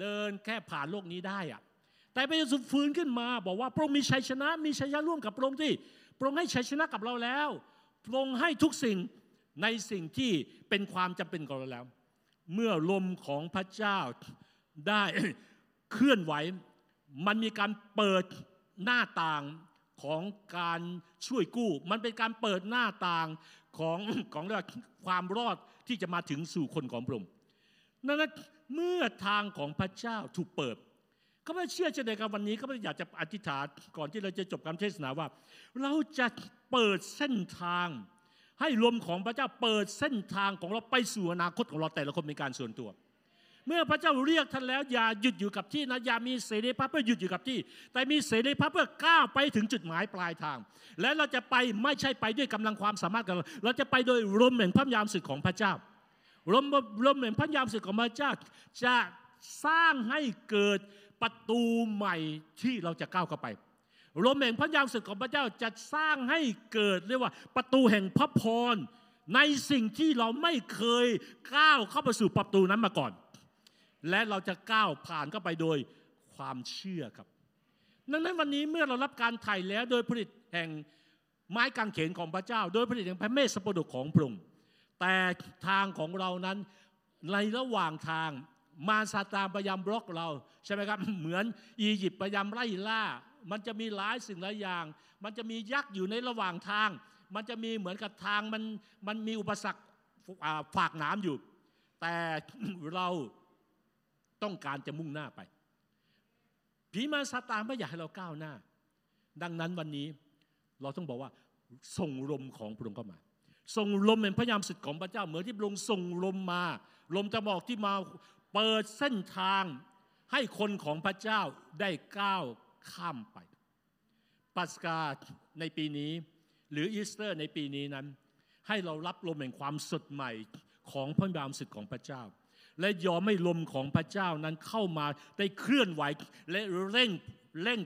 เดินแค่ผ่านโลกนี้ได้อะแต่พระเยซูฟื้นขึ้นมา บอกว่าพระองค์มีชัยชนะ มีชัยชนะร่วมกับพระองค์ที่พระองค์ให้ชัยชนะกับเราแล้วพระองค์ให้ทุกสิ่งในสิ่งที่เป็นความจำเป็นของเราแล้ว เมื่อลมของพระเจ้าได้เคลื่อนไหว มันมีการเปิดหน้าต่างของการช่วยกู้ มันเป็นการเปิดหน้าต่าง ของของความรอดที่จะมาถึงสู่คนของพระองค์นั้นเมื่อทางของพระเจ้าถูกเปิดข้าพเจ้าเชื่อเช่นเดียวกันวันนี้ข้าพเจ้าอยากจะอธิษฐานก่อนที่เราจะจบการเทศนาว่า เราจะเปิดเส้นทาง ให้ลมของพระเจ้าเปิดเส้นทางของเราไปสู่อนาคตของเราแต่ละคนเป็นการส่วนตัว เมื่อพระเจ้าเรียกท่านแล้วอย่าหยุดอยู่กับที่นะอย่ามีเสรีภาพเพื่อหยุดอยู่กับที่ แต่มีเสรีภาพเพื่อก้าวไปถึงจุดหมายปลายทาง และเราจะไปไม่ใช่ไปด้วยกำลังความสามารถของเราเราจะไปโดยลมแห่งพระยามสึกของพระเจ้าลมลมแห่งพระยามสึกของพระเจ้าจะสร้างให้เกิดประตูใหม่ที่เราจะก้าวเข้าไปลมแห่งพระยามสึกของพระเจ้าจะสร้างให้เกิดเรียกว่าประตูแห่งพระพรในสิ่งที่เราไม่เคยก้าวเข้าไปสู่ประตูนั้นมาก่อน และเราจะก้าวผ่านเข้าไปโดยความเชื่อครับ ดังนั้นวันนี้เมื่อเรารับการไถ่แล้วโดยผลิตแห่งไม้กางเขนของพระเจ้า โดยผลิตแห่งพระเมสสปดกของพระองค์แต่ทางของเรานั้นในระหว่างทางมาซาตานพยายามบล็อกเราใช่ไหมครับเหมือนอียิปต์พยายามไล่ล่า มันจะมีหลายสิ่งหลายอย่าง มันจะมียักษ์อยู่ในระหว่างทาง มันจะมีเหมือนกับทางมันมันมีอุปสรรคฝากหนามอยู่ แต่เรา ต้องการจะมุ่งหน้าไป ผีมารซาตานไม่อยากให้เราก้าวหน้า ดังนั้นวันนี้เราต้องบอกว่าส่งลมของพระองค์เข้ามาส่งลมเป็นพระยามสุดของพระเจ้า เหมือนที่พระองค์ส่งลมมา ลมจะบอกที่มาเปิดเส้นทางให้คนของพระเจ้าได้ก้าวข้ามไปปัสกาในปีนี้ หรืออีสเตอร์ในปีนี้นั้น ให้เรารับลมแห่งความสดใหม่ของพระบามสุดของพระเจ้า และยอมไม่ลมของพระเจ้านั้นเข้ามาได้เคลื่อนไหวและเร่งเร่ง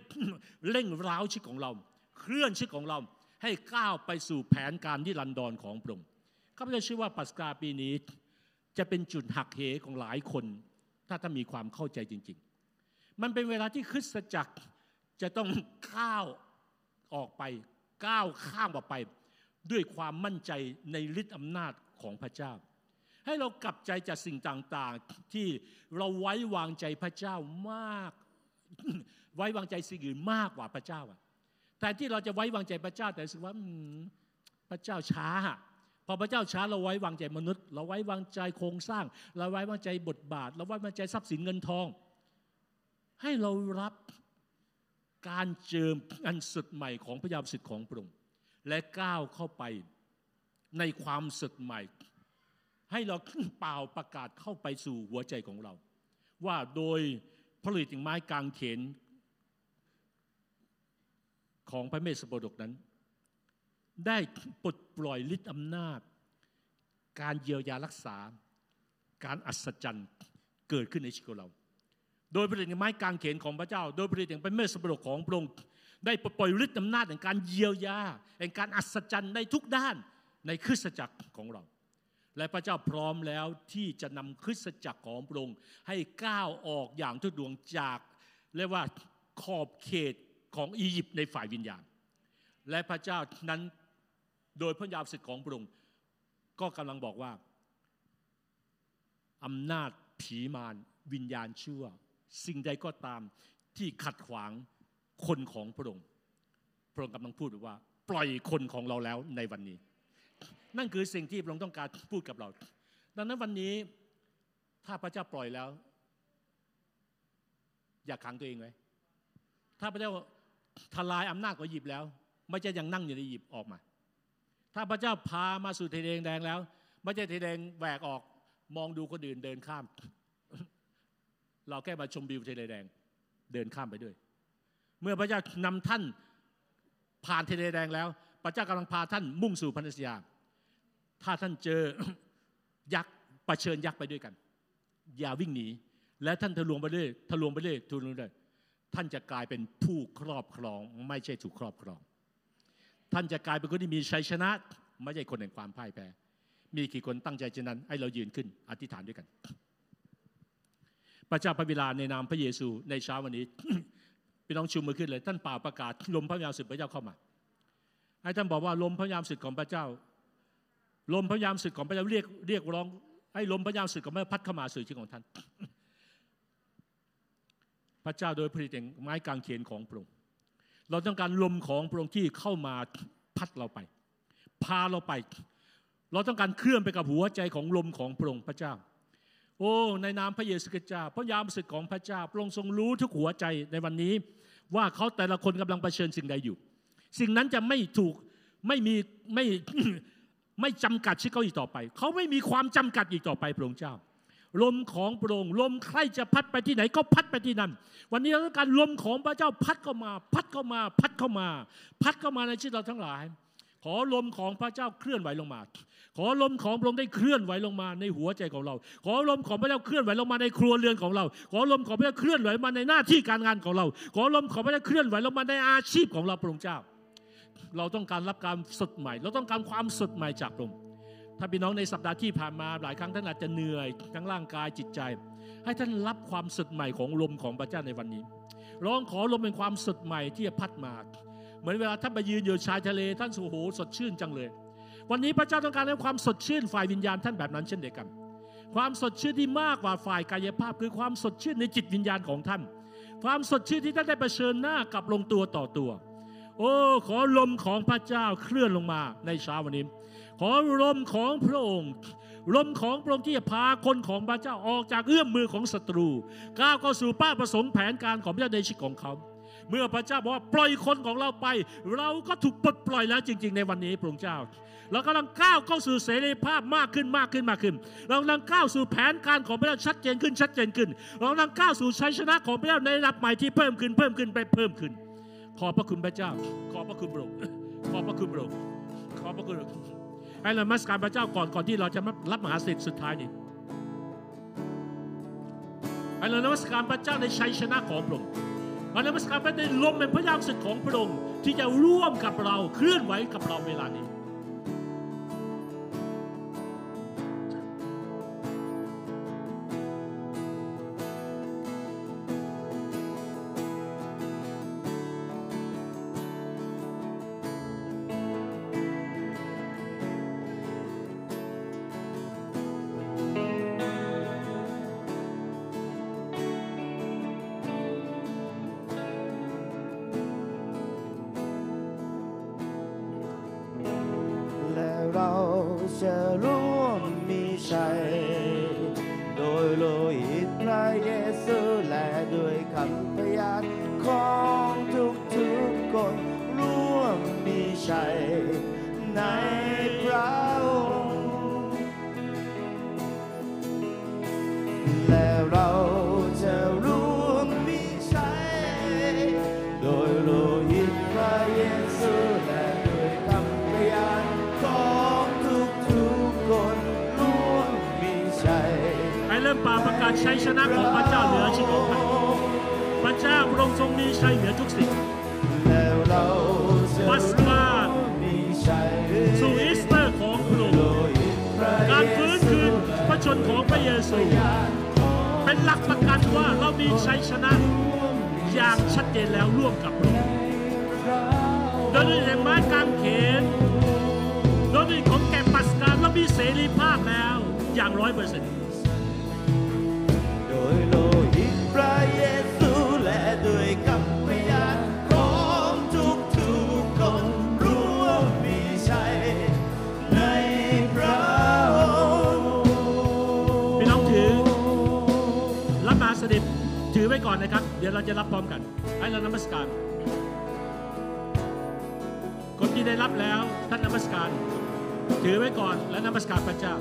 เร่งร้าวชีวิตของเรา เคลื่อนชีวิตของเราให้ก้าวไปสู่แผนการที่ลันดอนของพระองค์ข้าพเจ้าเชื่อว่าปัสกาปีนี้ จะเป็นจุดหักเหของหลายคน ถ้าท่านมีความเข้าใจจริง ๆ มันเป็นเวลาที่คริสตจักรจะต้องก้าวออกไปก้าวข้ามออกไป ด้วยความมั่นใจในฤทธิอำนาจของพระเจ้า ให้เรากลับใจจากสิ่งต่างๆ ที่เราไว้วางใจพระเจ้ามาก ไว้วางใจสิ่งอื่นมากกว่าพระเจ้าแต่ที่เราจะไว้วางใจพระเจ้าแต่รู้สึกว่าพระเจ้าช้า พอพระเจ้าช้าเราไว้วางใจมนุษย์ เราไว้วางใจโครงสร้าง เราไว้วางใจบทบาท เราไว้วางใจทรัพย์สินเงินทอง ให้เรารับการเจิมอันสุดใหม่ของพระยาสิทธิ์ของพระองค์และก้าวเข้าไปในความสุดใหม่ ให้เราเปล่าประกาศเข้าไปสู่หัวใจของเรา ว่าโดยผลิตงไม้กางเขนของพระเมสสโปดกนั้น ได้ปลดปล่อยฤทธิ์อำนาจ การเยียวยารักษา การอัศจรรย์เกิดขึ้นในชีวิตของเรา โดยผลิตงไม้กางเขนของพระเจ้า โดยผลิตงพระเมสสโปรดของพระองค์ได้ปลดปล่อยฤทธิ์อำนาจแห่งการเยียวยาแห่งการอัศจรรย์ในทุกด้านในคริสตจักรของเรา และพระเจ้าพร้อมแล้วที่จะนำคริสตจักรของพระองค์ให้ก้าวออกอย่างทุดวงจากเรียกว่าขอบเขตของอียิปต์ในฝ่ายวิญญาณ และพระเจ้านั้นโดยพระยามสิทธิ์ของพระองค์ก็กำลังบอกว่าอำนาจผีมารวิญญาณชั่ว สิ่งใดก็ตามที่ขัดขวางคนของพระองค์พระองค์กำลังพูดว่า ปล่อยคนของเราแล้วในวันนี้ นั่นคือสิ่งที่พระองค์ต้องการพูดกับเรา ดังนั้นวันนี้ถ้าพระเจ้าปล่อยแล้ว อย่าขังตัวเองไว้ถ้าพระเจ้าทลายอำนาจของอียิปต์แล้ว ไม่ใช่ยังนั่งอยู่ในอียิปต์ออกมา ถ้าพระเจ้าพามาสู่ทะเลแดงแล้ว ไม่ใช่ทะเลแดงแหวกออกมองดูคนอื่นเดินข้าม เราแค่มาชมวิวทะเลแดง เดินข้ามไปด้วย เมื่อพระเจ้านำท่านผ่านทะเลแดงแล้ว พระเจ้ากำลังพาท่านมุ่งสู่พันธสัญญา ถ้าท่านเจอยักษ์ประชิญยักษ์ไปด้วยกัน อย่าวิ่งหนี และท่านทะลวงไปเรื่อยทะลวงไปเรื่อยทะลวงไปเรื่อยท่านจะกลายเป็นผู้ครอบครอง ไม่ใช่ถูกครอบครอง ท่านจะกลายเป็นคนที่มีชัยชนะ ไม่ใช่คนแห่งความพ่ายแพ้ มีกี่คนตั้งใจเช่นนั้น ให้เรายืนขึ้น อธิษฐานด้วยกัน พระเจ้าพระบิดาในนามพระเยซูในเช้าวันนี้พี่น้องชูมือขึ้นเลย ท่านเป่าประกาศลมพระยามสุดพระเจ้าเข้ามา ให้ท่านบอกว่าลมพระยามสุดของพระเจ้า ลมพระยามสุดของพระเจ้าเรียกเรียกร้องให้ลมพระยามสุดของพระเจ้าพัดเข้ามาสู่ชีวิตของท่าน พระเจ้าโดยผลิตแห่งไม้กางเขนของพระองค์เราต้องการลมของพระองค์ที่เข้ามาพัดเราไป พาเราไป เราต้องการเคลื่อนไปกับหัวใจของลมของพระองค์พระเจ้า โอ้ในนามพระเยซูคริสต์เจ้าพระยามสุดของพระเจ้าพระองค์ทรงรู้ทุกหัวใจในวันนี้ ว่าเขาแต่ละคนกำลังเผชิญสิ่งใดอยู่ สิ่งนั้นจะไม่ถูกไม่มีไม่ ไม่จำกัดชีวิตเขาอีกต่อไป เขาไม่มีความจำกัดอีกต่อไปพระองค์เจ้า ลมของพระองค์ลมใครจะพัดไปที่ไหนก็พัดไปที่นั่น วันนี้เราต้องการลมของพระเจ้าพัดเข้ามา พัดเข้ามา พัดเข้ามา พัดเข้ามาในชีวิตเราทั้งหลาย ขอลมของพระเจ้าเคลื่อนไหวลงมา ขอลมของพระองค์ได้เคลื่อนไหวลงมาในหัวใจของเรา ขอลมของพระเจ้าเคลื่อนไหวลงมาในครัวเรือนของเรา ขอลมของพระเจ้าเคลื่อนไหวมาในหน้าที่การงานของเรา ขอลมของพระเจ้าเคลื่อนไหวลงมาในอาชีพของเราพระองค์เจ้า เราต้องการรับการสดใหม่ เราต้องการความสดใหม่จากพระองค์ถ้าพี่น้องในสัปดาห์ที่ผ่านมาหลายครั้งท่านอาจจะเหนื่อยทั้งร่างกายจิตใจ ให้ท่านรับความสดใหม่ของลมของพระเจ้าในวันนี้ ร้องขอลมเป็นความสดใหม่ที่จะพัดมา เหมือนเวลาท่านไปยืนอยู่ชายทะเลท่านสูโหสดชื่นจังเลย วันนี้พระเจ้าต้องการให้ความสดชื่นฝ่ายวิญญาณท่านแบบนั้นเช่นเดียวกัน ความสดชื่นที่มากกว่าฝ่ายกายภาพ คือความสดชื่นในจิตวิญญาณของท่าน ความสดชื่นที่ท่านได้เผชิญหน้ากับลงตัวต่อตัว โอ้ขอลมของพระเจ้าเคลื่อนลงมาในเช้าวันนี้ ขอลมของพระองค์ ลมของพระองค์ที่จะพาคนของพระเจ้าออกจากเอื้อมมือของศัตรูก้าวเข้าสู่เป้าประสงค์แผนการของพระเจ้าในชีวิตของเขา เมื่อพระเจ้าบอกว่าปล่อยคนของเราไป เราก็ถูกปลดปล่อยแล้วจริง ๆ ในวันนี้พระองค์เจ้าเรากำลังก้าวเข้าสู่เสรีภาพมากขึ้นมากขึ้นมากขึ้น เรากำลังก้าวสู่แผนการของพระเจ้าชัดเจนขึ้นชัดเจนขึ้น เรากำลังก้าวสู่ชัยชนะของพระเจ้าในระดับใหม่ที่เพิ่มขึ้นเพิ่มขึ้นไปเพิ่มขึ้น ขอบพระคุณพระเจ้า ขอบพระคุณพระองค์ขอบพระคุณพระองค์ขอบพระคุณพระองค์ให้เรามัสการพระเจ้าก่อนก่อนที่เราจะรับมหาสิทธิ์สุดท้ายนี้ให้เรานมัสการพระเจ้าในชัยชนะของพระองค์ให้เรานมัสการพระเจ้าในลมเป็นพระยามสุดของพระองค์ที่จะร่วมกับเราเคลื่อนไหวกับเราเวลานี้ จะ มป่าระกชัยชนะของพระเจ้าเหนือชีวิตของท่านพระเจ้าพระองค์ทรงมีชัยเหนือทุกสิ่งปัสกาสู่อีสเตอร์ของพระองค์การฟื้นคืนพระชนของพระเยซูเป็นหลักประกันว่าเรามีชัยชนะอย่างชัดเจนแล้วร่วมกับพระองค์โดยในไม้กางเขนโดยในของแก่ปัสกาเรามีเสรีภาพแล้วอย่างร้อยเปอร์เซ็นต์ อไว้ก่อนนะครับ เดี๋ยวเราจะรับพร้อมกัน ให้เรานมัสการ คนที่ได้รับแล้วท่านนมัสการ ถือไว้ก่อนและนมัสการพระเจ้า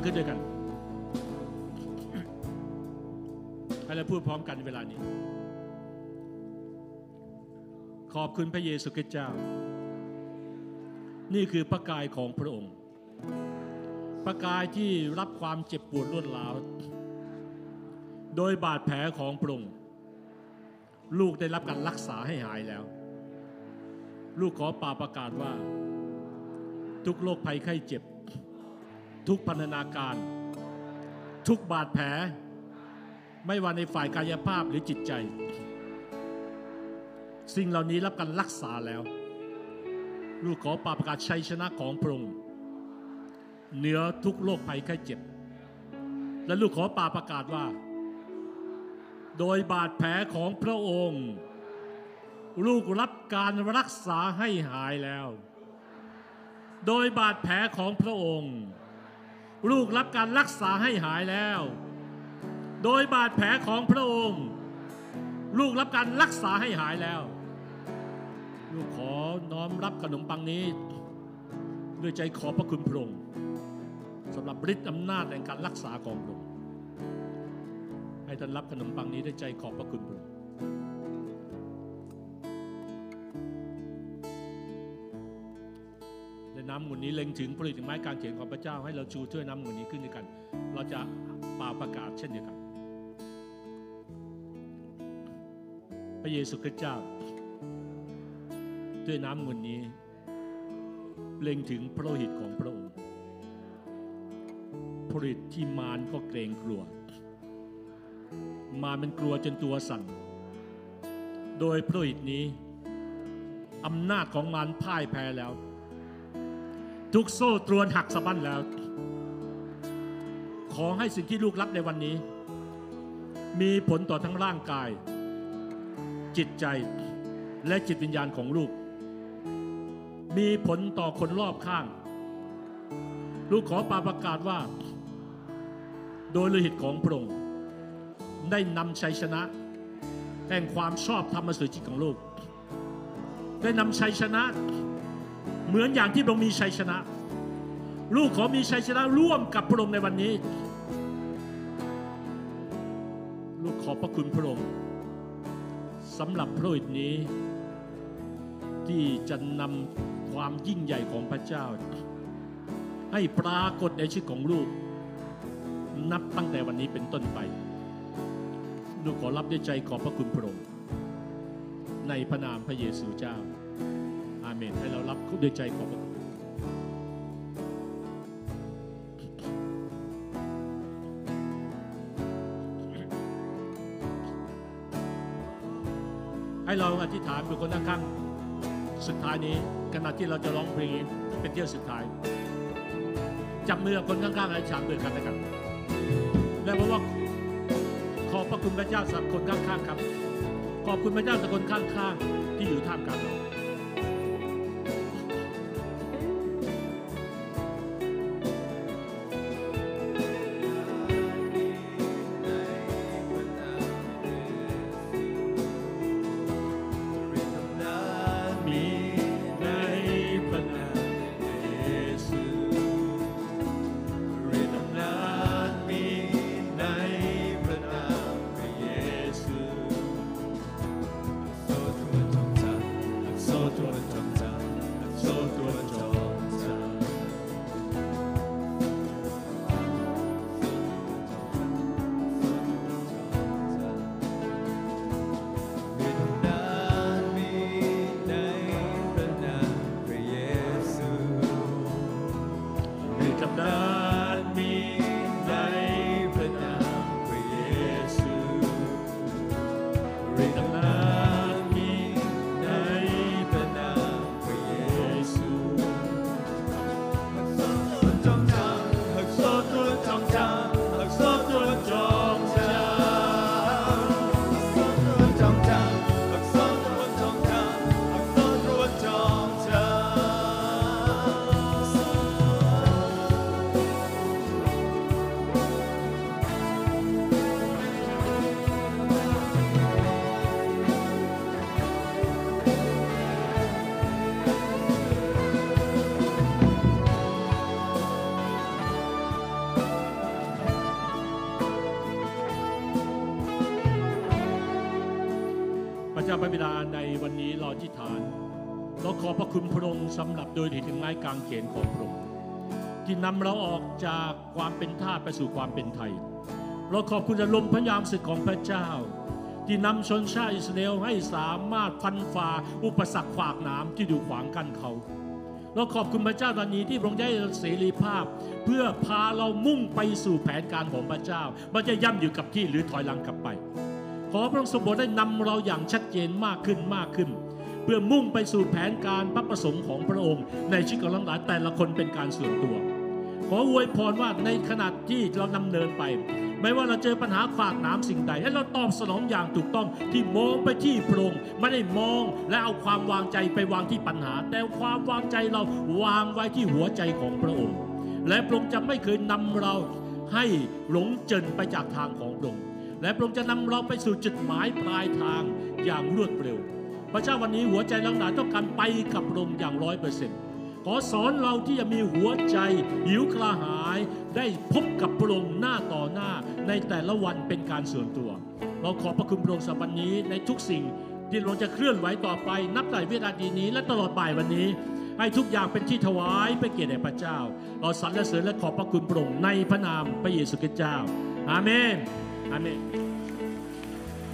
ังขึ้นด้วยกันให้เราพูดพร้อมกันเวลานี้ ขอบคุณพระเยซูคริสต์เจ้า นี่คือพระกายของพระองค์ พระกายที่รับความเจ็บปวดรวดร้าว โดยบาดแผลของพระองค์ ลูกได้รับการรักษาให้หายแล้ว ลูกขอป่าประกาศว่า ทุกโรคภัยไข้เจ็บ ทุกพันธนาการ ทุกบาดแผล ไม่ว่าในฝ่ายกายภาพหรือจิตใจ สิ่งเหล่านี้รับการรักษาแล้ว ลูกขอปาประกาศชัยชนะของพระองค์เหนือทุกโรคภัยไข้เจ็บ และลูกขอปาประกาศว่า โดยบาดแผลของพระองค์ ลูกรับการรักษาให้หายแล้ว โดยบาดแผลของพระองค์ ลูกรับการรักษาให้หายแล้ว โดยบาดแผลของพระองค์ ลูกรับการรักษาให้หายแล้ว ลูกขอน้อมรับขนมปังนี้ ด้วยใจขอบพระคุณพระองค์สำหรับฤทธิ์อำนาจแห่งการรักษาของพระองค์ให้ท่านรับขนมปังนี้ด้วยใจขอบพระคุณพระองค์ น้ำงุนนี้เล็งถึงผลิตไม้กางเขียนของพระเจ้าให้เราชูถ้วยน้ำงุนนี้ขึ้นด้วยกัน เราจะป่าประกาศเช่นเดียวกัน พระเยซูคริสต์เจ้า ด้วยน้ำงุนนี้ เล็งถึงพระโลหิตของพระองค์พระโลหิตที่มารก็เกรงกลัว มารมันกลัวจนตัวสั่น โดยพระโลหิตนี้อำนาจของมารพ่ายแพ้แล้ว ทุกโซ่ตรวนหักสะบั้นแล้ว ขอให้สิ่งที่ลูกรับในวันนี้ มีผลต่อทั้งร่างกาย จิตใจและจิตวิญญาณของลูก มีผลต่อคนรอบข้าง ลูกขอปาประกาศว่า โดยโลหิตของพระองค์ได้นำชัยชนะ แห่งความชอบธรรมมาสู่จิตของลูก ได้นำชัยชนะ เหมือนอย่างที่พระองค์มีชัยชนะ ลูกขอมีชัยชนะร่วมกับพระองค์ในวันนี้ ลูกขอบพระคุณพระองค์สำหรับพระอษฐ์นี้ ที่จะนำความยิ่งใหญ่ของพระเจ้า ให้ปรากฏในชีวิตของลูก นับตั้งแต่วันนี้เป็นต้นไป ลูกขอรับด้วยใจขอบพระคุณพระองค์ในพระนามพระเยซูเจ้า อาเมน ให้เรารับด้วยใจขอบพระคุณให้เราอธิษฐานเป็นคนข้างๆสุดท้ายนี้ขณะที่เราจะร้องเพลงเป็นเที่ยวสุดท้ายจับมือกับคนข้างๆให้ฉานมือกันและกันและเพราะว่าขอบพระคุณพระเจ้าสำหรับคนข้างๆครับ ขอบคุณพระเจ้าสำหรับคนข้างๆที่อยู่ท่ามกลางเรา พระบิดาในวันนี้เราอธิษฐานเราขอบพระคุณพระองค์สำหรับโดยถึงไม้กางเขนของพระองค์ที่นำเราออกจากความเป็นทาสไปสู่ความเป็นไทย เราขอบคุณอารมณ์พระยามศึกของพระเจ้า ที่นำชนชาติอิสราเอลให้สามารถฟันฝ่าอุปสรรคขวากหนามที่ดูขวางกั้นเขา เราขอบคุณพระเจ้าวันนี้ที่พระองค์ได้เสรีภาพ เพื่อพาเรามุ่งไปสู่แผนการของพระเจ้าไม่จะย่ำอยู่กับที่หรือถอยหลังกลับไป ขอพระองค์ทรงโปรดได้นำเราอย่างชัดเจนมากขึ้นมากขึ้น เพื่อมุ่งไปสู่แผนการพระประสงค์ของพระองค์ ในชีวิตของเราหลายแต่ละคนเป็นการส่วนตัว ขออวยพรว่าในขณะที่เรานำเนินไป ไม่ว่าเราเจอปัญหาขวากหน้ำสิ่งใด ให้เราตอบสนองอย่างถูกต้องที่มองไปที่พระองค์ไม่ได้มองและเอาความวางใจไปวางที่ปัญหา แต่ความวางใจเราวางไว้ที่หัวใจของพระองค์ และพระองค์จะไม่เคยนำเราให้หลงเจริญไปจากทางของพระองค์ และพระองค์จะนำเราไปสู่จุดหมายปลายทางอย่างรวดเร็ว พระเจ้าวันนี้หัวใจเราหนาต้องการไปกับพระองค์อย่างร้อยเปอร์เซ็นต์ขอสอนเราที่จะมีหัวใจ หิวกระหาย ได้พบกับพระองค์หน้าต่อหน้าในแต่ละวันเป็นการส่วนตัว เราขอพระคุณพระองค์สำหรับวันนี้ในทุกสิ่งที่เราจะเคลื่อนไหวต่อไป นับแต่วินาทีนี้และตลอดบ่ายวันนี้ ให้ทุกอย่างเป็นที่ถวายเพื่อเกียรติแด่พระเจ้า เราสรรเสริญและขอบพระคุณพระองค์ในพระนามพระเยซูคริสต์เจ้า อาเมน อาเมน